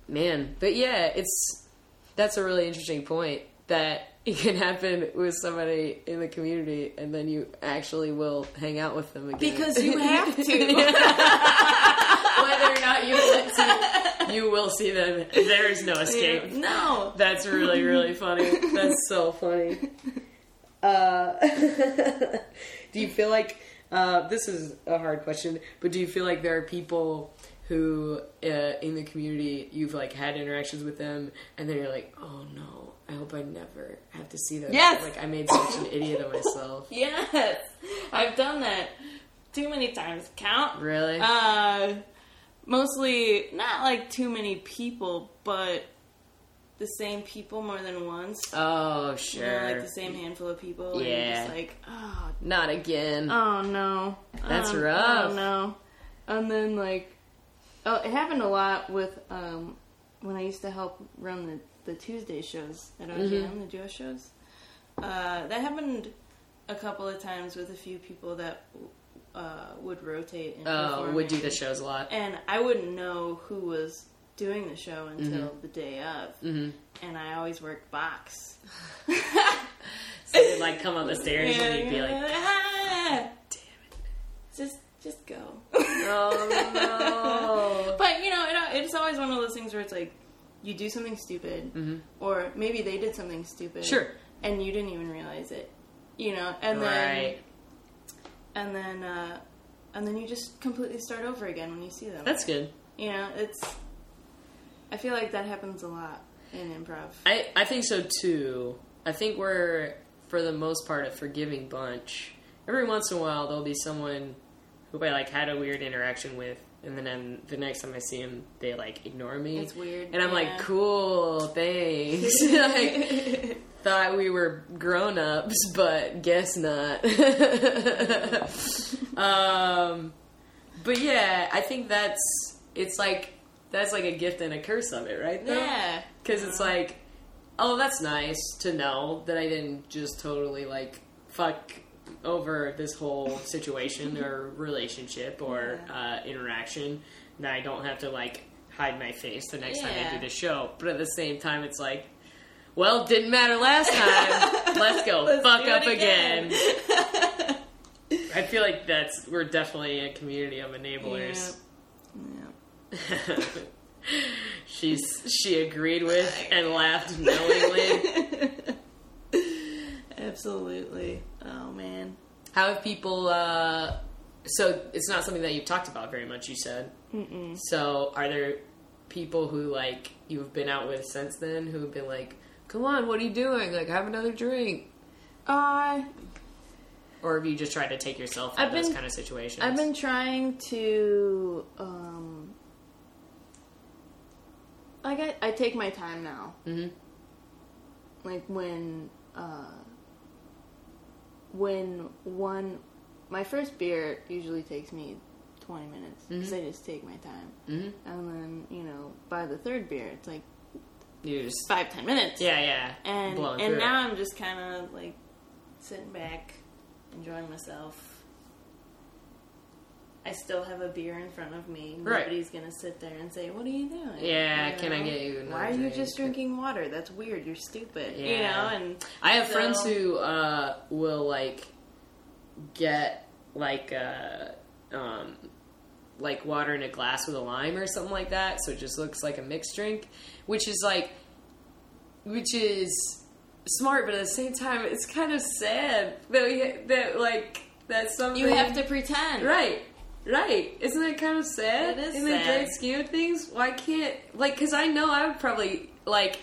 man, but yeah, it's that's a really interesting point that it can happen with somebody in the community, and then you actually will hang out with them again Because you have to. whether or not you want to, you will see them. There is no escape. no. That's really really funny. That's so funny. Uh, do you feel like uh, this is a hard question, but do you feel like there are people who uh, in the community you've like had interactions with them, and then you're like, oh no, I hope I never have to see them. Yes. like I made such an idiot of myself. Yes, I've done that too many times. Count. Really? Uh, mostly not like too many people, but the same people more than once. oh You know, sure. like the same handful of people. Yeah. just like, oh, Not again. oh no. That's Um, rough. Oh no. And then like, oh, it happened a lot with um when I used to help run the the Tuesday shows at OGM, Mm-hmm. the duo shows. Uh, that happened a couple of times with a few people that uh, would rotate. And Oh, would do the shows a lot. and I wouldn't know who was doing the show until Mm-hmm. the day of, hmm and I always worked box. So they'd like come on the stairs and you'd be like, ah, damn it. just just go. Oh no. But you know, it, it's always one of those things where it's like you do something stupid, Mhm. or maybe they did something stupid, Sure. and you didn't even realize it. You know, and then Right. And then uh, and then you just completely start over again when you see them. That's good. you know, it's. I feel like that happens a lot in improv. I, I think so too. I think we're, for the most part, a forgiving bunch. Every once in a while, there'll be someone who I like had a weird interaction with, and then I'm, the next time I see them, they like ignore me. It's weird, and I'm like, cool, thanks. like, thought we were grown ups, but guess not. um, but yeah, I think that's it's like that's like a gift and a curse of it, right? though? Yeah. because it's like, oh, that's nice to know that I didn't just totally like fuck over this whole situation or relationship or uh, interaction. That I don't have to like hide my face the next time I do the show. But at the same time, it's like, well, didn't matter last time. Let's go Let's fuck up again. again. I feel like that's we're definitely a community of enablers. Yeah. She's she agreed with and laughed knowingly. Absolutely. Oh man. How have people? Uh, so it's not something that you've talked about very much. You said. Mm-mm. So are there people who like you've been out with since then who have been like, "Come on, what are you doing? Like, have another drink." Uh, Or have you just tried to take yourself out I've of those kind of situations? I've been trying to um like I, I take my time now. hmm Like when uh when one my first beer usually takes me 20 minutes because I just take my time. hmm And then, you know, by the third beer it's like You just five, ten minutes. yeah, yeah, And blowing and through it. now I'm just kind of like sitting back, enjoying myself. I still have a beer in front of me. Right. Nobody's gonna sit there and say, "What are you doing?" Yeah, You can I get you Why are you just drinking water? That's weird. You're stupid. You Yeah. know, and I have so- friends who uh, will like get like uh, um, like water in a glass with a lime or something like that, so it just looks like a mixed drink, which is like, which is smart, but at the same time, it's kind of sad that we, that like that's something you have to pretend. Right. Right. Isn't that kind of sad? It is In the great scheme of things? Why can't, like, because I know I would probably, like,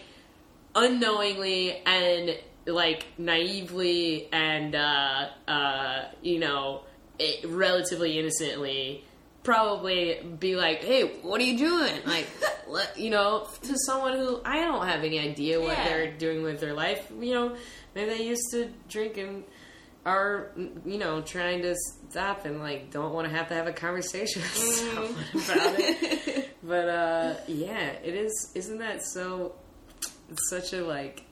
unknowingly and, like, naively and, uh, uh, you know, it, relatively innocently probably be like, hey, what are you doing? Like, you know, to someone who I don't have any idea what Yeah. they're doing with their life. You know, maybe they used to drink and are you know trying to stop and like don't want to have to have a conversation with someone about it but uh yeah it is isn't that so it's such a like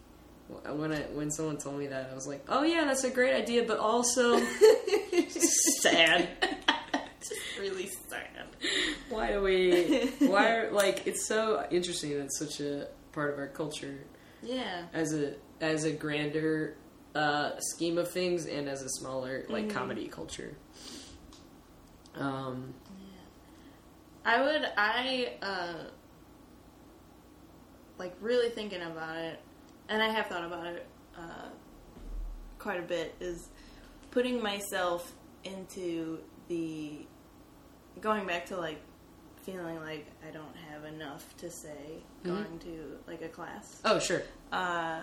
when I when someone told me that I was like oh yeah that's a great idea but also sad really sad. why do we why are like it's so interesting that it's such a part of our culture Yeah. as a as a grander uh, scheme of things and as a smaller like comedy culture. Um, I would, I, uh, like really thinking about it, and I have thought about it, uh, quite a bit, is putting myself into the, going back to like feeling like I don't have enough to say going to like a class. oh sure, uh,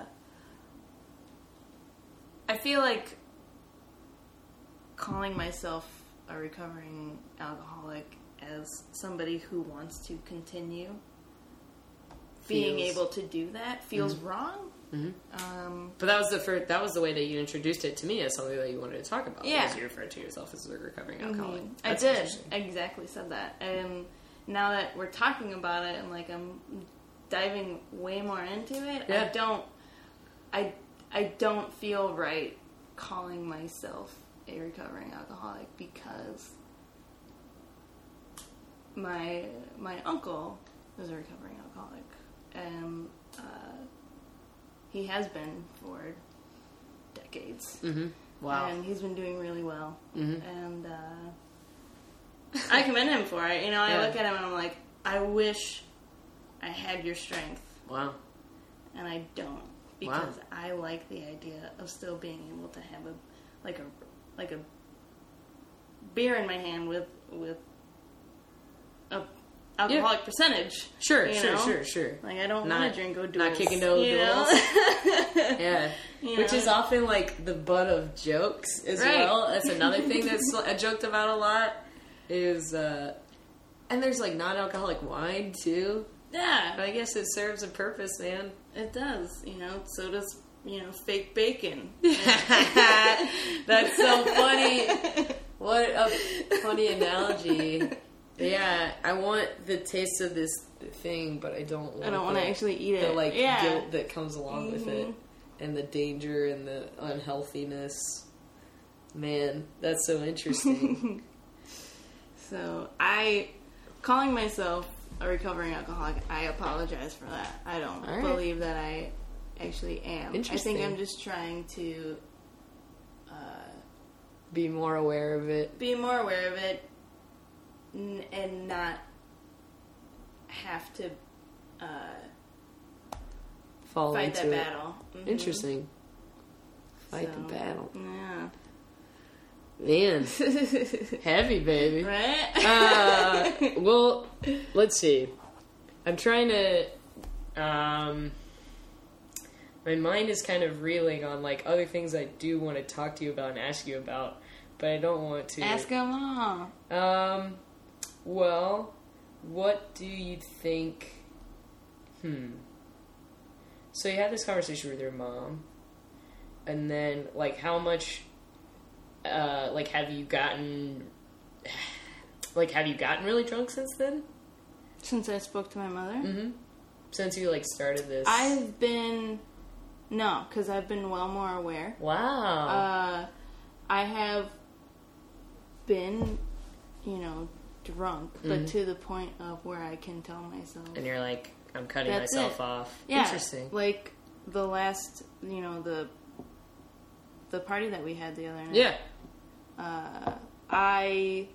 I feel like calling myself a recovering alcoholic as somebody who wants to continue being able to do that feels wrong. Um, but that was the first, that was the way that you introduced it to me as something that you wanted to talk about. Yeah. because you referred to yourself as a recovering alcoholic. mhm. I did exactly said that, and now that we're talking about it, and like I'm diving way more into it, Yeah. I don't, I, I don't feel right calling myself a recovering alcoholic because my my uncle is a recovering alcoholic, and uh, he has been for decades Mhm. Wow. and he's been doing really well. Mhm. And uh, I commend him for it. You know, I Yeah. look at him and I'm like, I wish I had your strength, Wow. and I don't because I like the idea of still being able to have a like a like a beer in my hand with with alcoholic percentage. Sure, sure, know? sure, sure. Like I don't want to drink O'Doul's. not kicking O'Doul's. know? Yeah, You which know? is often like the butt of jokes as Right. well. That's another thing that's joked about a lot. Is uh, and there's like non-alcoholic wine too. yeah, But I guess it serves a purpose, man. It does, you know. So does you know fake bacon. That's so funny. What a funny analogy. Yeah, I want the taste of this thing, but I don't. Want I don't want to actually eat it. the like yeah. guilt that comes along with it, Mhm. and the danger and the unhealthiness. Man, that's so interesting. So I, calling myself a recovering alcoholic, I apologize for that. I don't right. believe that I actually am. I think I'm just trying to uh, Be more aware of it. be more aware of it n- and not have to uh, Fall fight into that it. battle. Mhm. Interesting. Fight So, the battle, Yeah. man. Heavy, baby. right? uh, well, let's see. I'm trying to. Um, my mind is kind of reeling on like other things I do want to talk to you about and ask you about, but I don't want to. Ask them all. Um, well, what do you think? Hmm. So you had this conversation with your mom, and then like how much, uh, like have you gotten, like have you gotten really drunk since then? Since I spoke to my mother, Mm-hmm. Since you like started this, I've been no, because I've been well more aware. wow. Uh, I have been, you know, drunk, but to the point of where I can tell myself. And you're like, I'm cutting myself it. off. Yeah, Interesting. Like the last, you know, the the party that we had the other night. Yeah. uh, I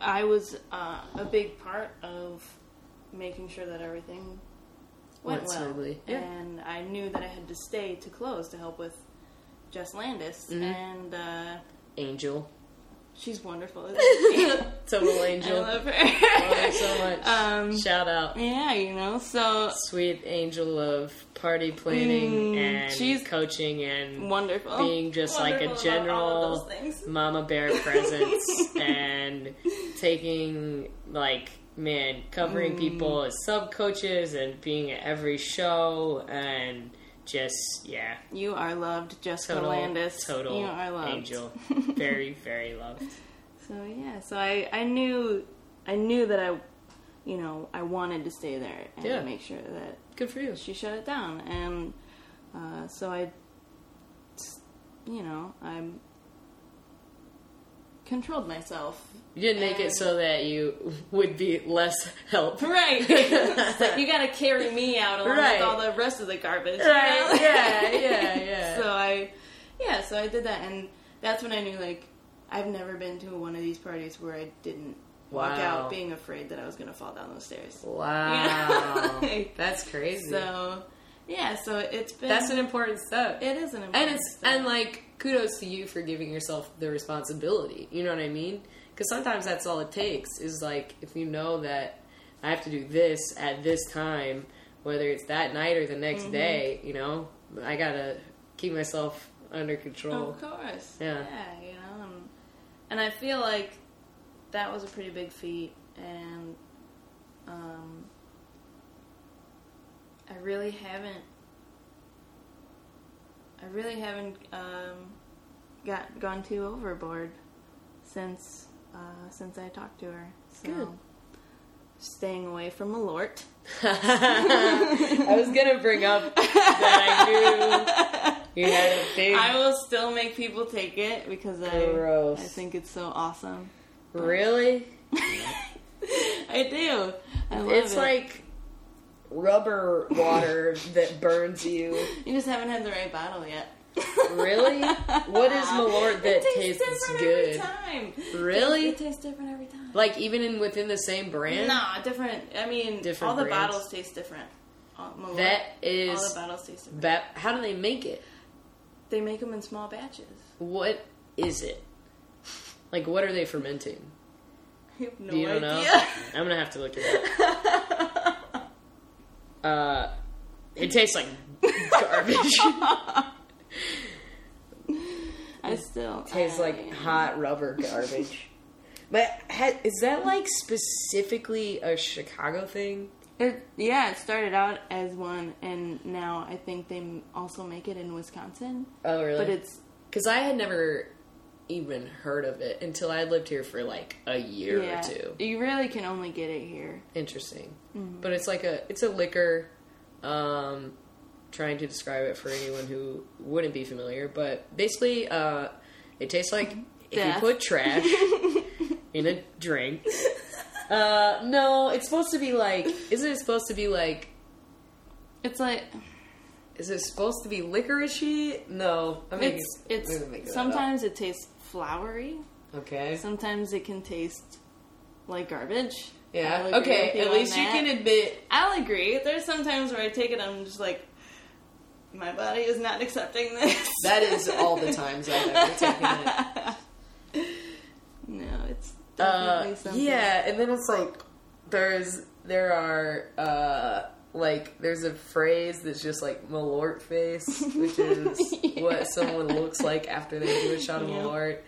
I was uh, a big part of making sure that everything went, Went well, smoothly, yeah. and I knew that I had to stay to close to help with Jess Landis, Mm-hmm. and uh, Angel. She's wonderful. Total I angel. love her. Love her so much. Um, Shout out. yeah, you know, so Sweet angel of party planning Mm, and she's coaching and wonderful. being just like a Wonderful about all general of those things. mama bear presence and taking like man covering Mm. people as sub coaches and being at every show and just yeah You are loved, Jessica total Landis. total you are loved. angel very very loved So yeah, so I I knew I knew that I you know I wanted to stay there and Yeah. make sure that good for you she shut it down and uh, so I you know I controlled myself. You didn't make it so that you would be less help Right. Like you got to carry me out along Right. with all the rest of the garbage. you right know? yeah yeah yeah So I, yeah, so I did that, and that's when I knew like I've never been to one of these parties where I didn't walk out being afraid that I was gonna fall down those stairs. wow Like, that's crazy So yeah, so it's been that's an important step it is an important and it's step. and like kudos to you for giving yourself the responsibility you know what i mean because sometimes that's all it takes is like if you know that i have to do this at this time whether it's that night or the next Mm-hmm. day you know i gotta keep myself under control of course, Yeah. yeah, you know, and, and I feel like that was a pretty big feat, and um, I really haven't. I really haven't um, got gone too overboard since uh, since I talked to her. So Good. staying away from Malort. i was gonna bring up that i knew you had a big I will still make people take it because I Gross. I think it's so awesome. really I do. I love it's it. like rubber water that burns you you just haven't had the right bottle yet. Really? What is Malort that it tastes different good? Every time. Really? It tastes different every time. Like even in within the same brand? Nah, different. I mean, Different all the brands. bottles taste different. All, Malort, That all the bottles taste different. that. How do they make it? They make them in small batches. What is it? Like what are they fermenting? I have no Do you idea. know? I'm gonna have to look it up. Uh, it tastes like garbage. I still tastes I- like hot rubber garbage. But ha- is that like specifically a Chicago thing? It, yeah, it started out as one, and now I think they also make it in Wisconsin. Oh, really? But it's Because I had never even heard of it until I lived here for like a year yeah, or two. you really can only get it here. Interesting. Mm-hmm. But it's like a it's a liquor. Um, trying to describe it for anyone who wouldn't be familiar, but basically, uh, it tastes like if you put trash in a drink. Uh, no, it's supposed to be like. Isn't it supposed to be like? It's like Is it supposed to be licoricey? No, I mean it's it's I'm gonna make that up. sometimes it tastes flowery. okay. Sometimes it can taste like garbage. Yeah. Okay. At least you that. can admit. I'll agree. There's sometimes where I take it, I'm just like, my body is not accepting this. That is all the times I've ever taken it. no, it's Uh, definitely something. yeah, and then it's like there's there are uh like there's a phrase that's just like Malort face, which is what someone looks like after they do a shot of Yeah. Malort.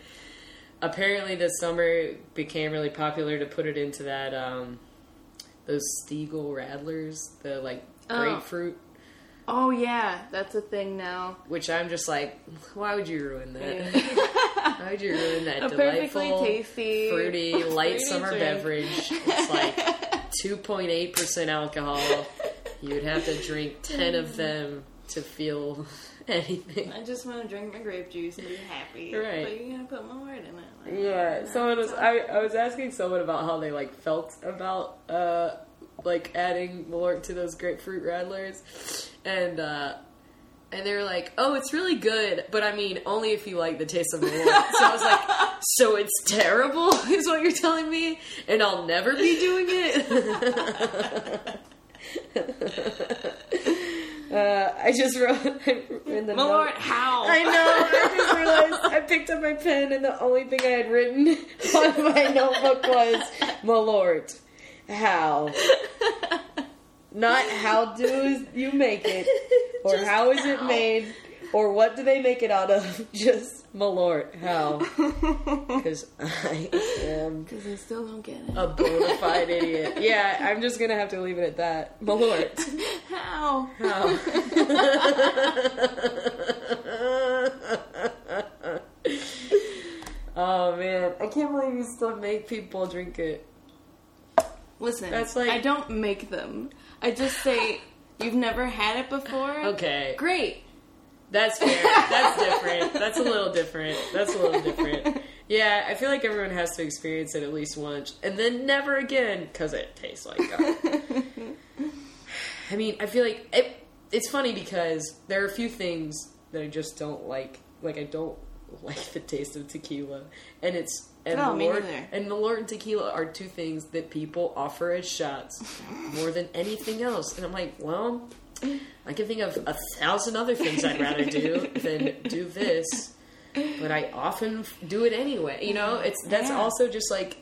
Apparently, this summer it became really popular to put it into that um those Stiegl Radlers, the like Oh. grapefruit. Oh yeah, that's a thing now. Which I'm just like, why would you ruin that? Yeah. Why would you ruin that A perfectly delightful, tasty, fruity, light fruity summer drink. beverage? It's like 2.8% alcohol. You would have to drink 10 of them to feel anything. I just want to drink my grape juice and be happy. Right. But you gotta put more in it. Like, Yeah, someone was. I, I was asking someone about how they like felt about uh like adding Malort to those grapefruit radlers, and uh and they were like, "Oh, it's really good, but I mean, only if you like the taste of Malort." so I was like, "So it's terrible," is what you're telling me, and I'll never be doing it. uh, I just wrote in the Malort, note- how? I know. I just realized I picked up my pen and the only thing I had written on my notebook was Malort. How? Not how do you make it, or Just how is it made, or what do they make it out of? Just Malort. How? Because I am Because I still don't get it. a bona fide idiot. Yeah, I'm just gonna have to leave it at that. Malort. How? How? oh man, I can't believe you still make people drink it. Listen, That's like- I don't make them. I just say, you've never had it before? Okay, Great. that's fair. That's different. That's a little different. That's a little different. Yeah, I feel like everyone has to experience it at least once, and then never again because it tastes like God. I mean, I feel like it, it's funny because there are a few things that I just don't like. Like I don't like the taste of tequila, and it's and No, neither. and Malort and tequila are two things that people offer as shots more than anything else. And I'm like, well, I can think of a thousand other things I'd rather do than do this, but I often do it anyway. You know, it's that's Yeah. also just like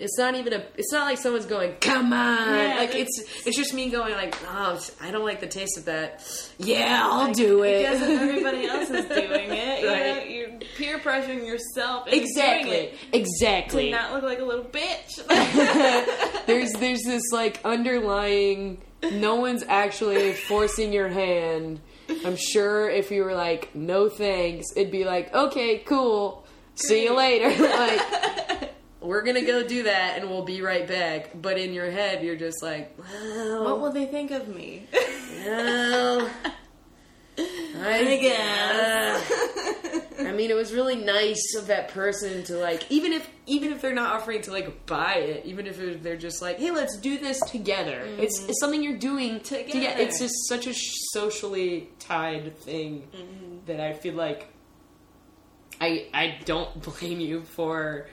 it's not even a. It's not like someone's going, "Come on!" Yeah, like it's it's just me going like, "Oh, I don't like the taste of that." Yeah, I'll do it. Because everybody else is doing it, You know, you're peer pressuring yourself exactly, exactly. to not look like a little bitch. there's there's this like underlying. No one's actually forcing your hand. I'm sure if you were like, "No thanks," it'd be like, "Okay, cool." See you later. like, we're gonna go do that and we'll be right back. But in your head, you're just like, well, what will they think of me? well, I guess. I mean, it was really nice of that person to like, even if even if they're not offering to like buy it, even if it, they're just like, hey, let's do this together. It's, mm-hmm. it's something you're doing together. Together. It's just such a sh- socially tied thing mm-hmm. that I feel like I I don't blame you for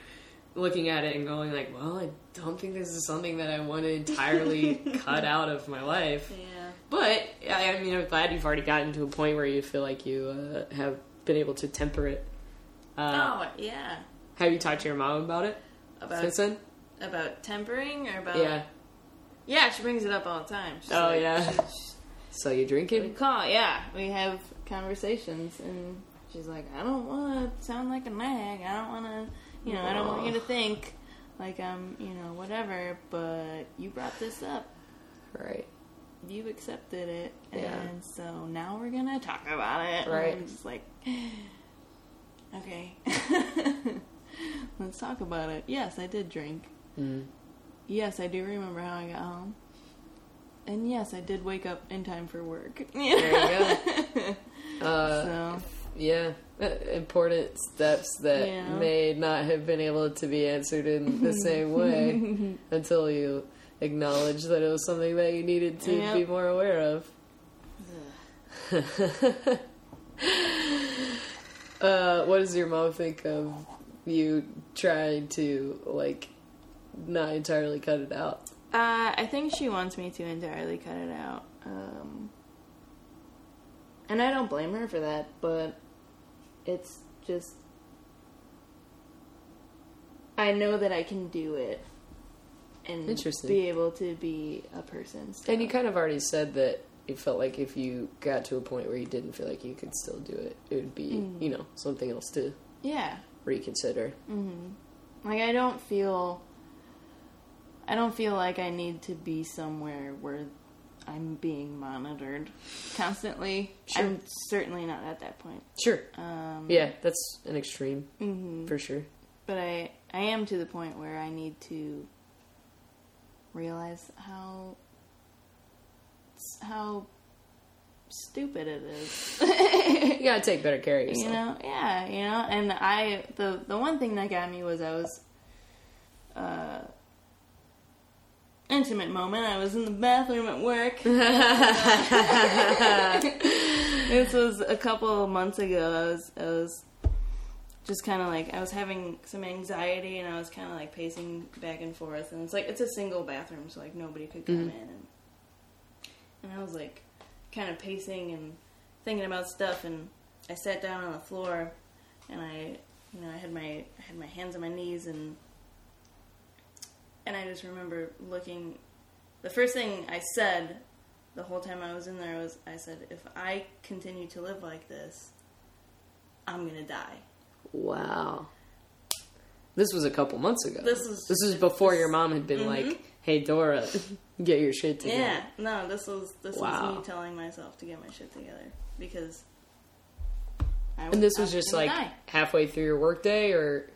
looking at it and going like, well, I don't think this is something that I want to entirely cut out of my life. yeah. But I, I mean, I'm glad you've already gotten to a point where you feel like you uh, have been able to temper it. Uh, oh, yeah. Have you talked to your mom about it About since then? about tempering or about Yeah. yeah. She brings it up all the time. She's Oh, like- yeah. So you We drinking? call, yeah. We have conversations, and she's like, "I don't want to sound like a nag. I don't want to, you know, I don't want you to think like I'm, you know, whatever. But you brought this up. Right. You accepted it, Yeah. and so now we're gonna talk about it. And Right. I'm just like, okay, let's talk about it. Yes, I did drink. Mm. Yes, I do remember how I got home. And yes, I did wake up in time for work. There you go. Uh, so yeah. Uh, Important steps that Yeah. may not have been able to be answered in the same way until you acknowledge that it was something that you needed to Yep. be more aware of. uh, what does your mom think of you trying to like not entirely cut it out? Uh, I think she wants me to entirely cut it out. Um, and I don't blame her for that, but it's just. I know that I can do it and be able to be a person. still. And you kind of already said that you felt like if you got to a point where you didn't feel like you could still do it, it would be, you mm. know, something else to yeah. reconsider. Mm-hmm. Like I don't feel I don't feel like I need to be somewhere where I'm being monitored constantly. Sure. I'm certainly not at that point. Sure. Um Yeah, that's an extreme mhm. for sure. but I I am to the point where I need to realize how how stupid it is. You gotta take better care of yourself. you know, yeah, you know. And I the the one thing that got me was I was uh intimate moment. I was in the bathroom at work. this was a couple of months ago. I was I was just kind of like I was having some anxiety and I was kind of like pacing back and forth and it's like it's a single bathroom so like nobody could come mm-hmm. in and and I was like kind of pacing and thinking about stuff and I sat down on the floor and I you know I had my I had my hands on my knees and and I just remember looking the first thing I said the whole time I was in there was I said if I continue to live like this I'm going to die. Wow. This was a couple months ago. This was- this was before your mom had been Mhm. like, "Hey Dora, get your shit together." Yeah, no, this was this Wow. was me telling myself to get my shit together because. I And this was just like die. halfway through your workday, or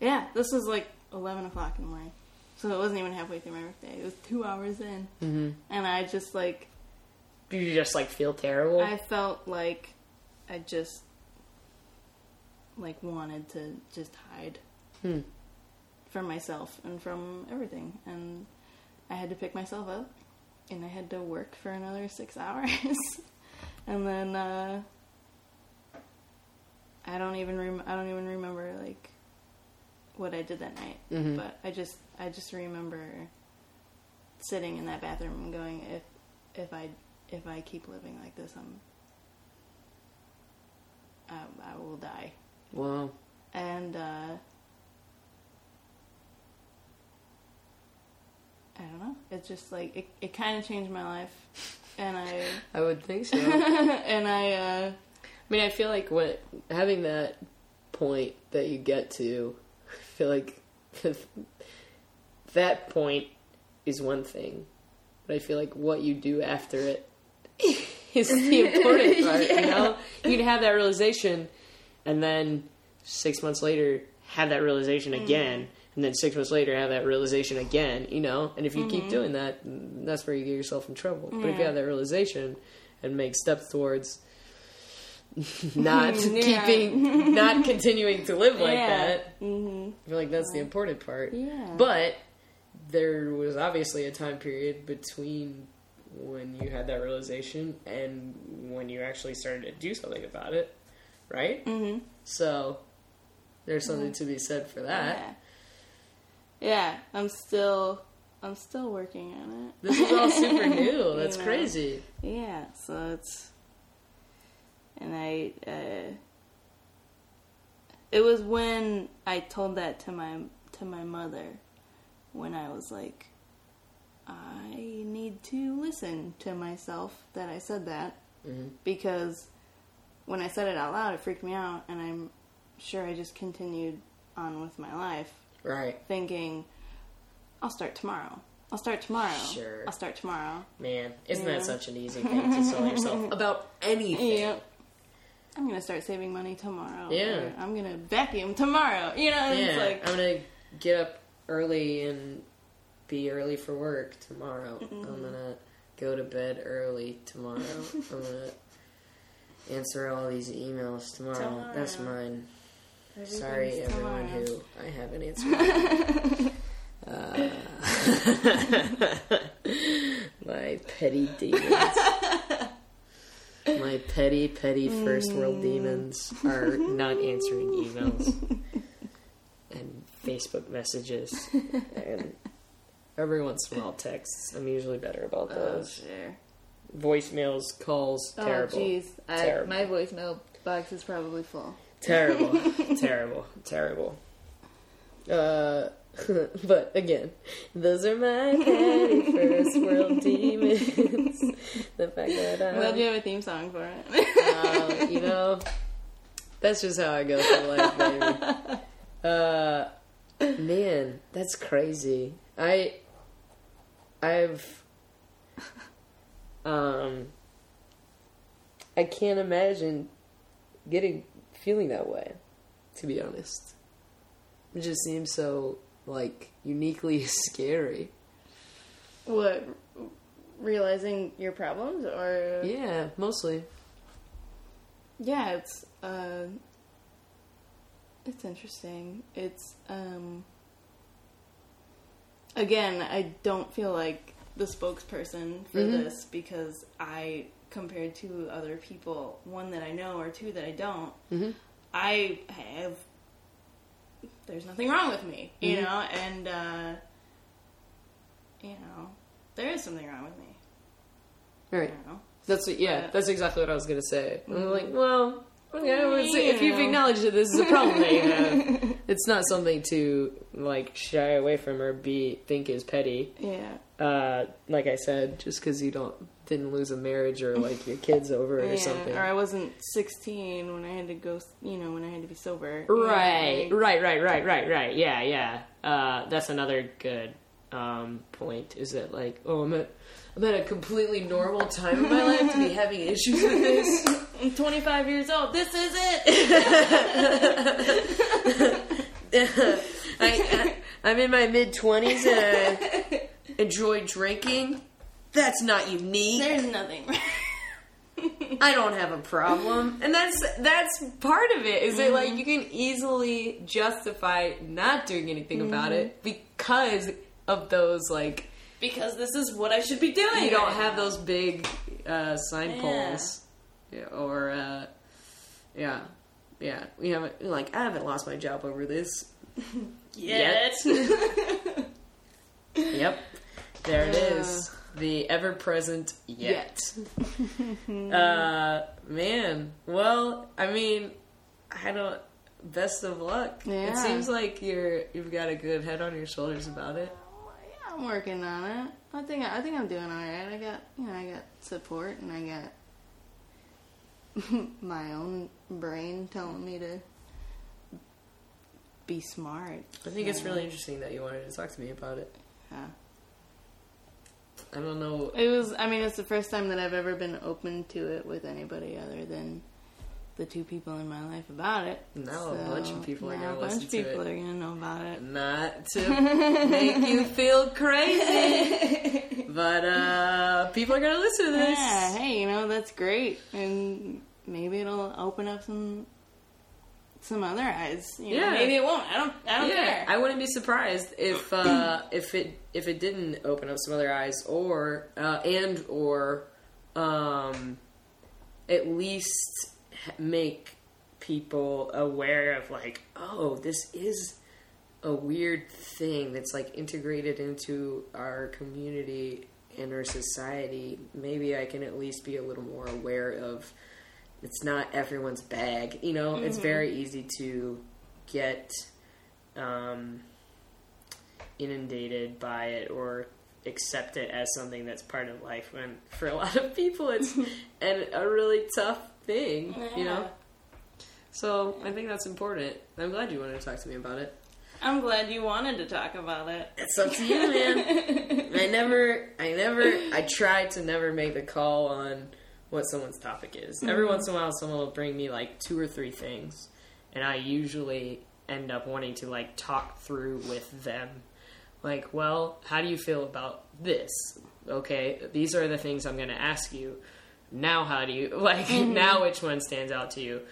yeah, this was like eleven o'clock in the morning, so it wasn't even halfway through my workday. It was two hours in, mm-hmm. and I just like did you just like feel terrible? I felt like I just like wanted to just hide Hmm. from myself and from everything, and I had to pick myself up, and I had to work for another six hours, and then uh, I don't even rem- I don't even remember like what I did that night, Mhm. but I just I just remember sitting in that bathroom and going if if I if I keep living like this I'm I, I will die wow. and uh, I don't know. It's just like it, it kind of changed my life, and I I would think so. And I uh, I mean, I feel like what having that point that you get to, I feel like that point is one thing, but I feel like what you do after it is the important part. You know, you'd have that realization, and then six months later have that realization mm. again, and then six months later have that realization again. You know, and if you keep mm-hmm. doing that, that's where you get yourself in trouble. But if you have that realization and make steps towards not Yeah. keeping, not continuing to live like yeah. that, hmm I feel like that's the important part. Yeah. But there was obviously a time period between when you had that realization and when you actually started to do something about it, right? hmm So there's something to be said for that. Yeah. Yeah, I'm still I'm still working on it. This is all super new. You That's know? crazy. Yeah, so it's and I uh it was when I told that to my to my mother when I was like I need to listen to myself that I said that Mhm. because when I said it out loud it freaked me out and I'm sure I just continued on with my life Right. thinking I'll start tomorrow. I'll start tomorrow. Sure. I'll start tomorrow. Man, isn't Yeah. that such an easy thing to tell yourself about anything? Yep. I'm gonna start saving money tomorrow. Yeah. I'm gonna vacuum tomorrow. You know, Yeah, it's like I'm gonna get up early and be early for work tomorrow. I'm gonna go to bed early tomorrow. I'm gonna answer all these emails tomorrow. That's Tomorrow. mine. Sorry, everything's everyone who I haven't answered. uh, my petty demons. My petty, petty first world demons are not answering emails and Facebook messages and every once in a while texts. I'm usually better about oh, those. sure. Voicemails, calls, terrible. Oh, jeez. Terrible. My voicemail box is probably full. Terrible, terrible, terrible. Uh, but again, those are my petty first world demons. the fact that I'm glad you have a theme song for it. uh, you know, that's just how I go through life, baby. Uh, man, that's crazy. I, I've, um, I can't imagine getting feeling that way. To be honest, it just seems so like uniquely scary. what? realizing your problems or Yeah, mostly. yeah it's uh it's interesting it's um again i don't feel like the spokesperson for Mhm. this because i compared to other people one that i know or two that i don't Mm-hmm. i have there's nothing wrong with me you Mhm. know and uh you know there is something wrong with me Right. you know That's what, yeah. But- That's exactly what I was gonna say. I'm like, well, yeah, would if you've acknowledged that this is a problem that you have, it's not something to like shy away from or be think is petty. yeah Uh, like I said, just because you don't didn't lose a marriage or like your kids over it or something. Or I wasn't 16 when I had to go, you know, when I had to be sober. Right, like- right, right, right, right, right. Yeah, yeah. Uh, that's another good um, point. Is that like, oh, I'm at, I'm at a completely normal time in my life to be having issues with this. I'm 25 years old. This is it. I, I, I'm in my mid twenties and I enjoy drinking. That's not unique. There's nothing. I don't have a problem, and that's that's part of it. Is that like you can easily justify not doing anything about it because of those like because this is what I should be doing. you don't have those big uh, sign Yeah. poles, yeah, or uh, yeah, yeah. We haven't like I haven't lost my job over this. yet. Yep, there it is, the ever present yet. uh, man, well, I mean, I don't. Best of luck. It seems like you're you've got a good head on your shoulders about it. yeah, I'm working on it. I think I think I'm doing all right. I got you know I got support and I got my own brain telling me to be smart. I think it's really interesting that you wanted to talk to me about it. Yeah. I don't know. It was. I mean, it's the first time that I've ever been open to it with anybody other than the two people in my life about it. Now a bunch of people are gonna listen to a bunch of people are gonna know about it. Not to make you feel crazy, but uh, people are gonna listen to this. Yeah. Hey, you know that's great, and maybe it'll open up some some other eyes. You know, Yeah. Maybe it won't. I don't. I don't yeah, care. I wouldn't be surprised if uh, if it if it didn't open up some other eyes, or uh, and or um, at least make people aware of like, oh, this is a weird thing that's like integrated into our community and our society. Maybe I can at least be a little more aware of. It's not everyone's bag, you know. It's very easy to get um, inundated by it or accept it as something that's part of life. When for a lot of people it's and a really tough thing you know? So i think that's important. I'm glad you wanted to talk to me about it. I'm glad you wanted to talk about it. it's up to you man. I never i never i try to never make the call on what someone's topic is. Mm-hmm. Every once in a while someone will bring me like two or three things and i usually end up wanting to like talk through with them. Like well how do you feel about this? Okay these are the things i'm going to ask you. Now how do you like mm-hmm. now which one stands out to you?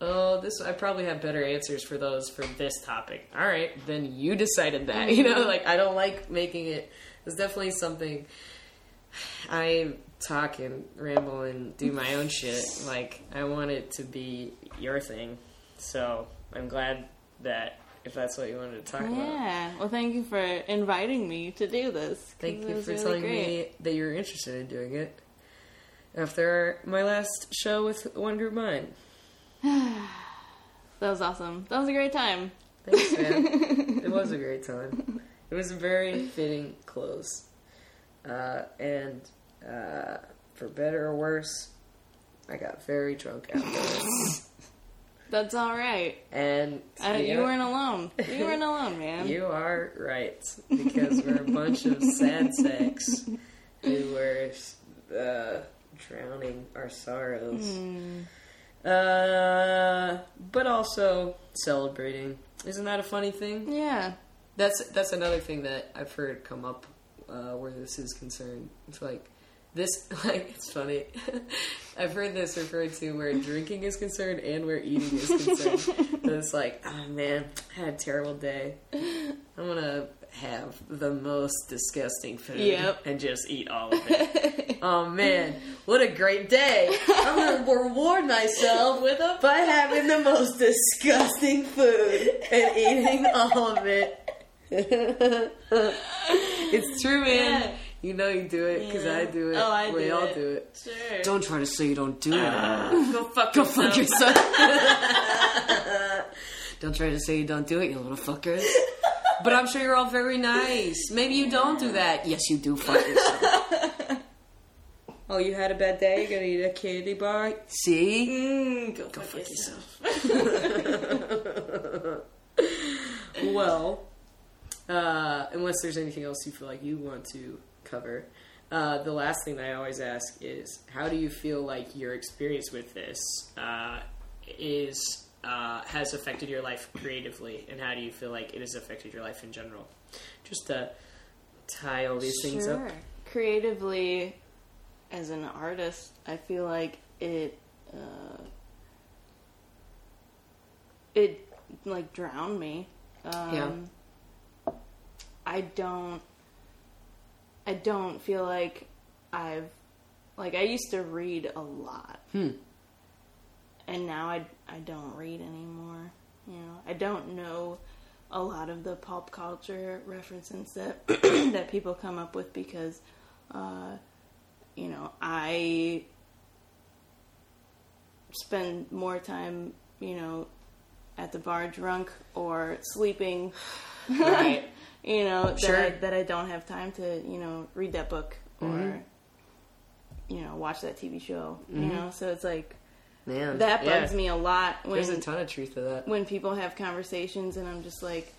Oh this i probably have better answers for those for this topic. All right then you decided that you know like i don't like making it. It's definitely something i talk and ramble and do my own shit like i want it to be your thing so i'm glad that if that's what you wanted to talk about Yeah. Well, thank you for inviting me to do this. Thank you for really telling great. me that you're interested in doing it. After my last show with One Group Mind. That was awesome. That was a great time. Thanks, man. it was a great time. It was a very fitting close. Uh, and uh, for better or worse, I got very drunk afterwards. That's all right. and Uh, yeah, You weren't alone. You weren't alone, man. You are right because we're a bunch of sad sacks who were uh, drowning our sorrows, Hmm. uh, but also celebrating. Isn't that a funny thing? Yeah. That's that's another thing that I've heard come up uh, where this is concerned. It's like this like it's funny. I've heard this referred to where drinking is concerned and where eating is concerned. It's like, oh man, I had a terrible day. I'm gonna have the most disgusting food Yep. and just eat all of it. oh man, what a great day! I'm gonna reward myself With a by having the most disgusting food and eating all of it. it's true, man. Yeah. You know you do it because Yeah. I do it. Oh, I do. we do all it. do it. Sure. Don't try to say you don't do it. go fuck Go yourself. fuck yourself. don't try to say you don't do it, you little fuckers. But I'm sure you're all very nice. Maybe you don't do that. Yes, you do. Fuck yourself. oh, you had a bad day? You're gonna eat a candy bar? See? Mm, go, Go fuck, fuck yourself. well, uh, unless there's anything else you feel like you want to cover, uh, the last thing that I always ask is, how do you feel like your experience with this uh, is uh, has affected your life creatively, and how do you feel like it has affected your life in general? Just to tie all these things up. Creatively, as an artist, I feel like it uh, it like drowned me. Um, Yeah. I don't. I don't feel like I've like I used to read a lot, Hmm. and now I I don't read anymore. You know, I don't know a lot of the pop culture references that that people come up with because, uh, you know, I spend more time, you know, at the bar drunk or sleeping. Right. You know that I, that I don't have time to you know read that book or Mhm. you know watch that TV show. You know, so it's like Man, that bugs yeah. me a lot when There's a ton of truth to that. when people have conversations and I'm just like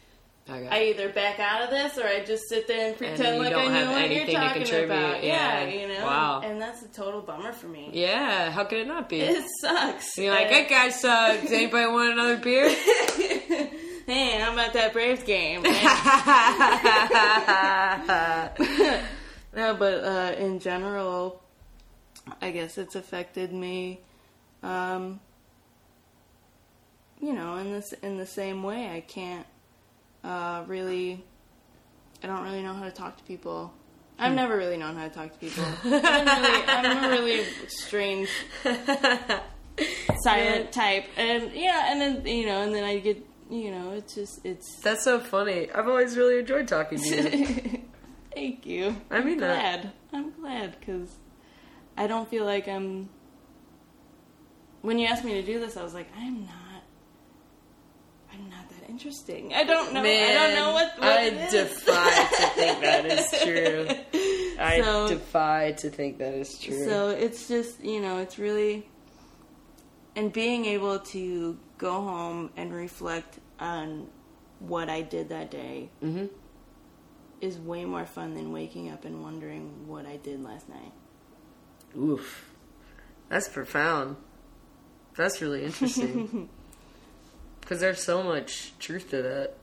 I I either back out of this or I just sit there and pretend you like I know what you're talking contribute. about. Yeah. you know. Wow. And that's a total bummer for me. yeah, how could it not be? It sucks. You're like, hey guys, uh, does anybody want another beer? hey, how about that Braves game? no, but uh, in general, I guess it's affected me. Um, you know, in this in the same way, I can't uh, really. I don't really know how to talk to people. I've never really known how to talk to people. I'm, really, I'm a really strange silent type, and yeah, and then you know, and then I get you know, it's just it's. That's so funny. I've always really enjoyed talking to you. Thank you. I mean I'm that. glad. I'm glad because I don't feel like I'm. When you asked me to do this, I was like, I'm not. I'm not that interesting. I don't know. I don't know what. what I defy to think that is true. I So- defy to think that is true. So it's just, you know, it's really. And being able to go home and reflect on what I did that day Mhm. is way more fun than waking up and wondering what I did last night. Oof. That's profound. That's really interesting. Because there's so much truth to that.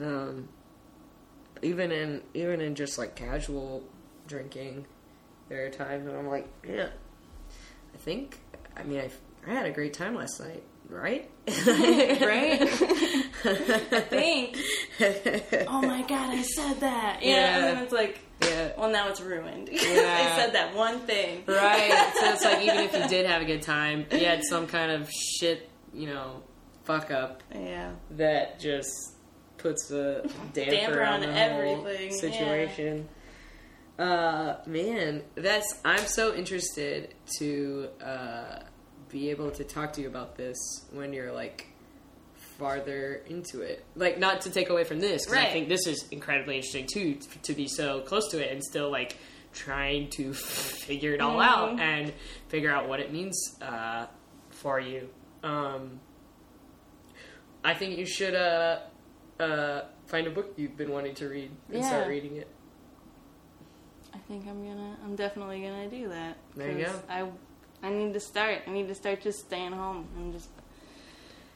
Um, even in even in just like casual drinking, there are times when I'm like, yeah, I think. I mean, I I had a great time last night, right? Right? Think. Oh my god, I said that. Yeah, Yeah. and then it's like, yeah. well, now it's ruined. Yeah. I said that one thing. Right. So it's like even if you did have a good time, you had some kind of shit, you know, fuck up Yeah. that just puts a damper, Damper on, on everything, situation. Uh, man, that's I'm so interested to uh, be able to talk to you about this when you're like farther into it. Like, not to take away from this, because I think this is incredibly interesting too, t- to be so close to it and still like trying to figure it all out and figure out what it means uh, for you. Um, I think you should uh, uh, find a book you've been wanting to read and start reading it. I think I'm gonna. I'm definitely gonna do that. There you 'cause I, I need to start. I need to start just staying home and just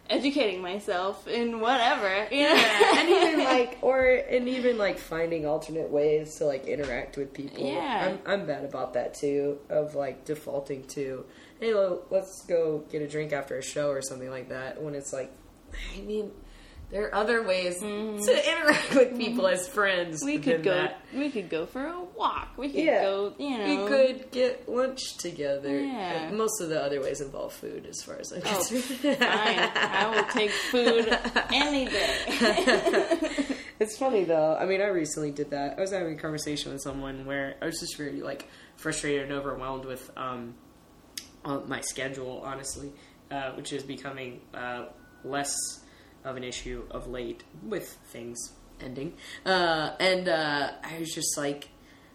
educating myself in whatever. You know? Yeah, and even like, or and even like finding alternate ways to like interact with people. Yeah. I'm I'm bad about that too. Of like defaulting to, hey, let's go get a drink after a show or something like that. When it's like, I mean, there are other ways to interact with people as friends. We could go. that. We could go for a walk. We could Yeah. go. You know. We could get lunch together. Yeah. And most of the other ways involve food, as far as I'm Oh, concerned. fine. I will take food any day. It's funny though. I mean, I recently did that. I was having a conversation with someone where I was just really like frustrated and overwhelmed with um, uh, my schedule, honestly, uh, which is becoming uh, less of an issue of late with things ending. Uh, and uh, I was just like,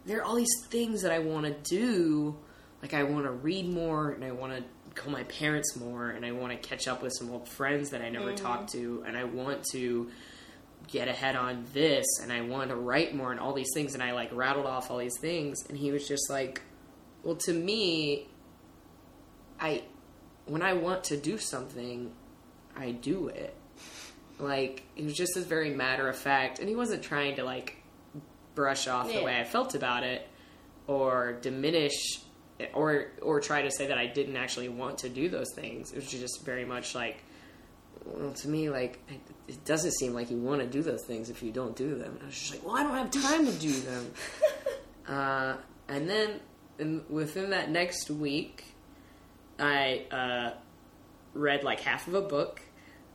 there are all these things that I want to do. Like, I want to read more, and I want to call my parents more, and I want to catch up with some old friends that I never talked to, and I want to get ahead on this and I want to write more and all these things and I like rattled off all these things and he was just like well to me I when I want to do something I do it like he was just as very matter of fact and he wasn't trying to like brush off the way I felt about it or diminish or or try to say that I didn't actually want to do those things it was just very much like well, to me, like it, it doesn't seem like you want to do those things if you don't do them. And I was just like, well, I don't have time to do them. uh, and then, in, within that next week, I uh, read like half of a book.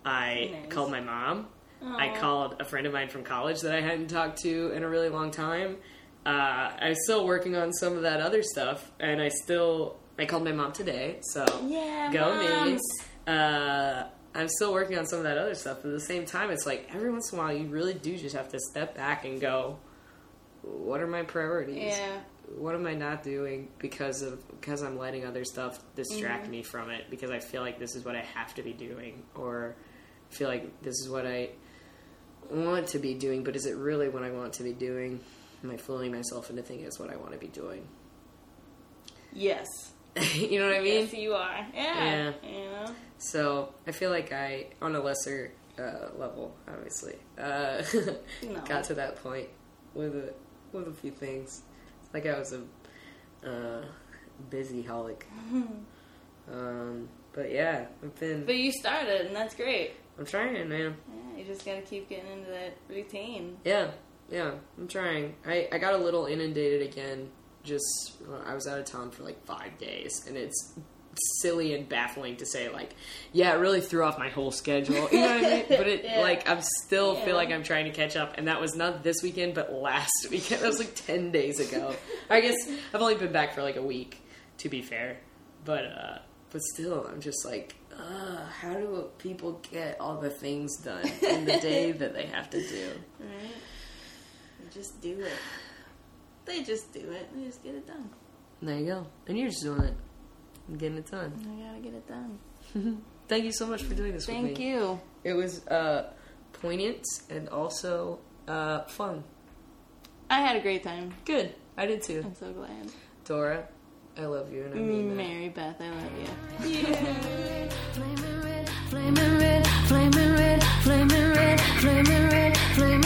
I Nice. called my mom. I called a friend of mine from college that I hadn't talked to in a really long time. Uh, I'm still working on some of that other stuff, and I still I called my mom today. So Yeah, go me. Uh, I'm still working on some of that other stuff, but at the same time, it's like every once in a while, you really do just have to step back and go, "What are my priorities? Yeah. What am I not doing because of because I'm letting other stuff distract Mm-hmm. me from it? Because I feel like this is what I have to be doing, or feel like this is what I want to be doing, but is it really what I want to be doing? Am I fooling myself into thinking it's what I want to be doing? Yes. you know what I mean? yes, you are. Yeah. You know. So I feel like I, on a lesser uh, level, obviously, uh, No. got to that point with a with a few things. It's like I was a uh, busy holic. um, but yeah, I've been. But you started, and that's great. I'm trying, man. Yeah, you just gotta keep getting into that routine. Yeah, yeah, I'm trying. I I got a little inundated again. Just I was out of town for like five days, and it's silly and baffling to say like, yeah, it really threw off my whole schedule. You know what I mean? But it Yeah. like I'm still Yeah. feel like I'm trying to catch up, and that was not this weekend, but last weekend. That was like ten days ago. I guess I've only been back for like a week, to be fair. But uh, but still, I'm just like, uh, how do people get all the things done in the day that they have to do? Right? You just do it. They just do it. They just get it done. There you go. And you're just doing it. and getting it done. I gotta get it done. Thank you so much for doing this with me. Thank you. It was uh, poignant and also uh, fun. I had a great time. Good. I did too. I'm so glad. Dora, I love you and I mean that. Mary Beth, I love you. Flaming red, flaming red, flaming red, flaming red, flaming red, flaming. Walking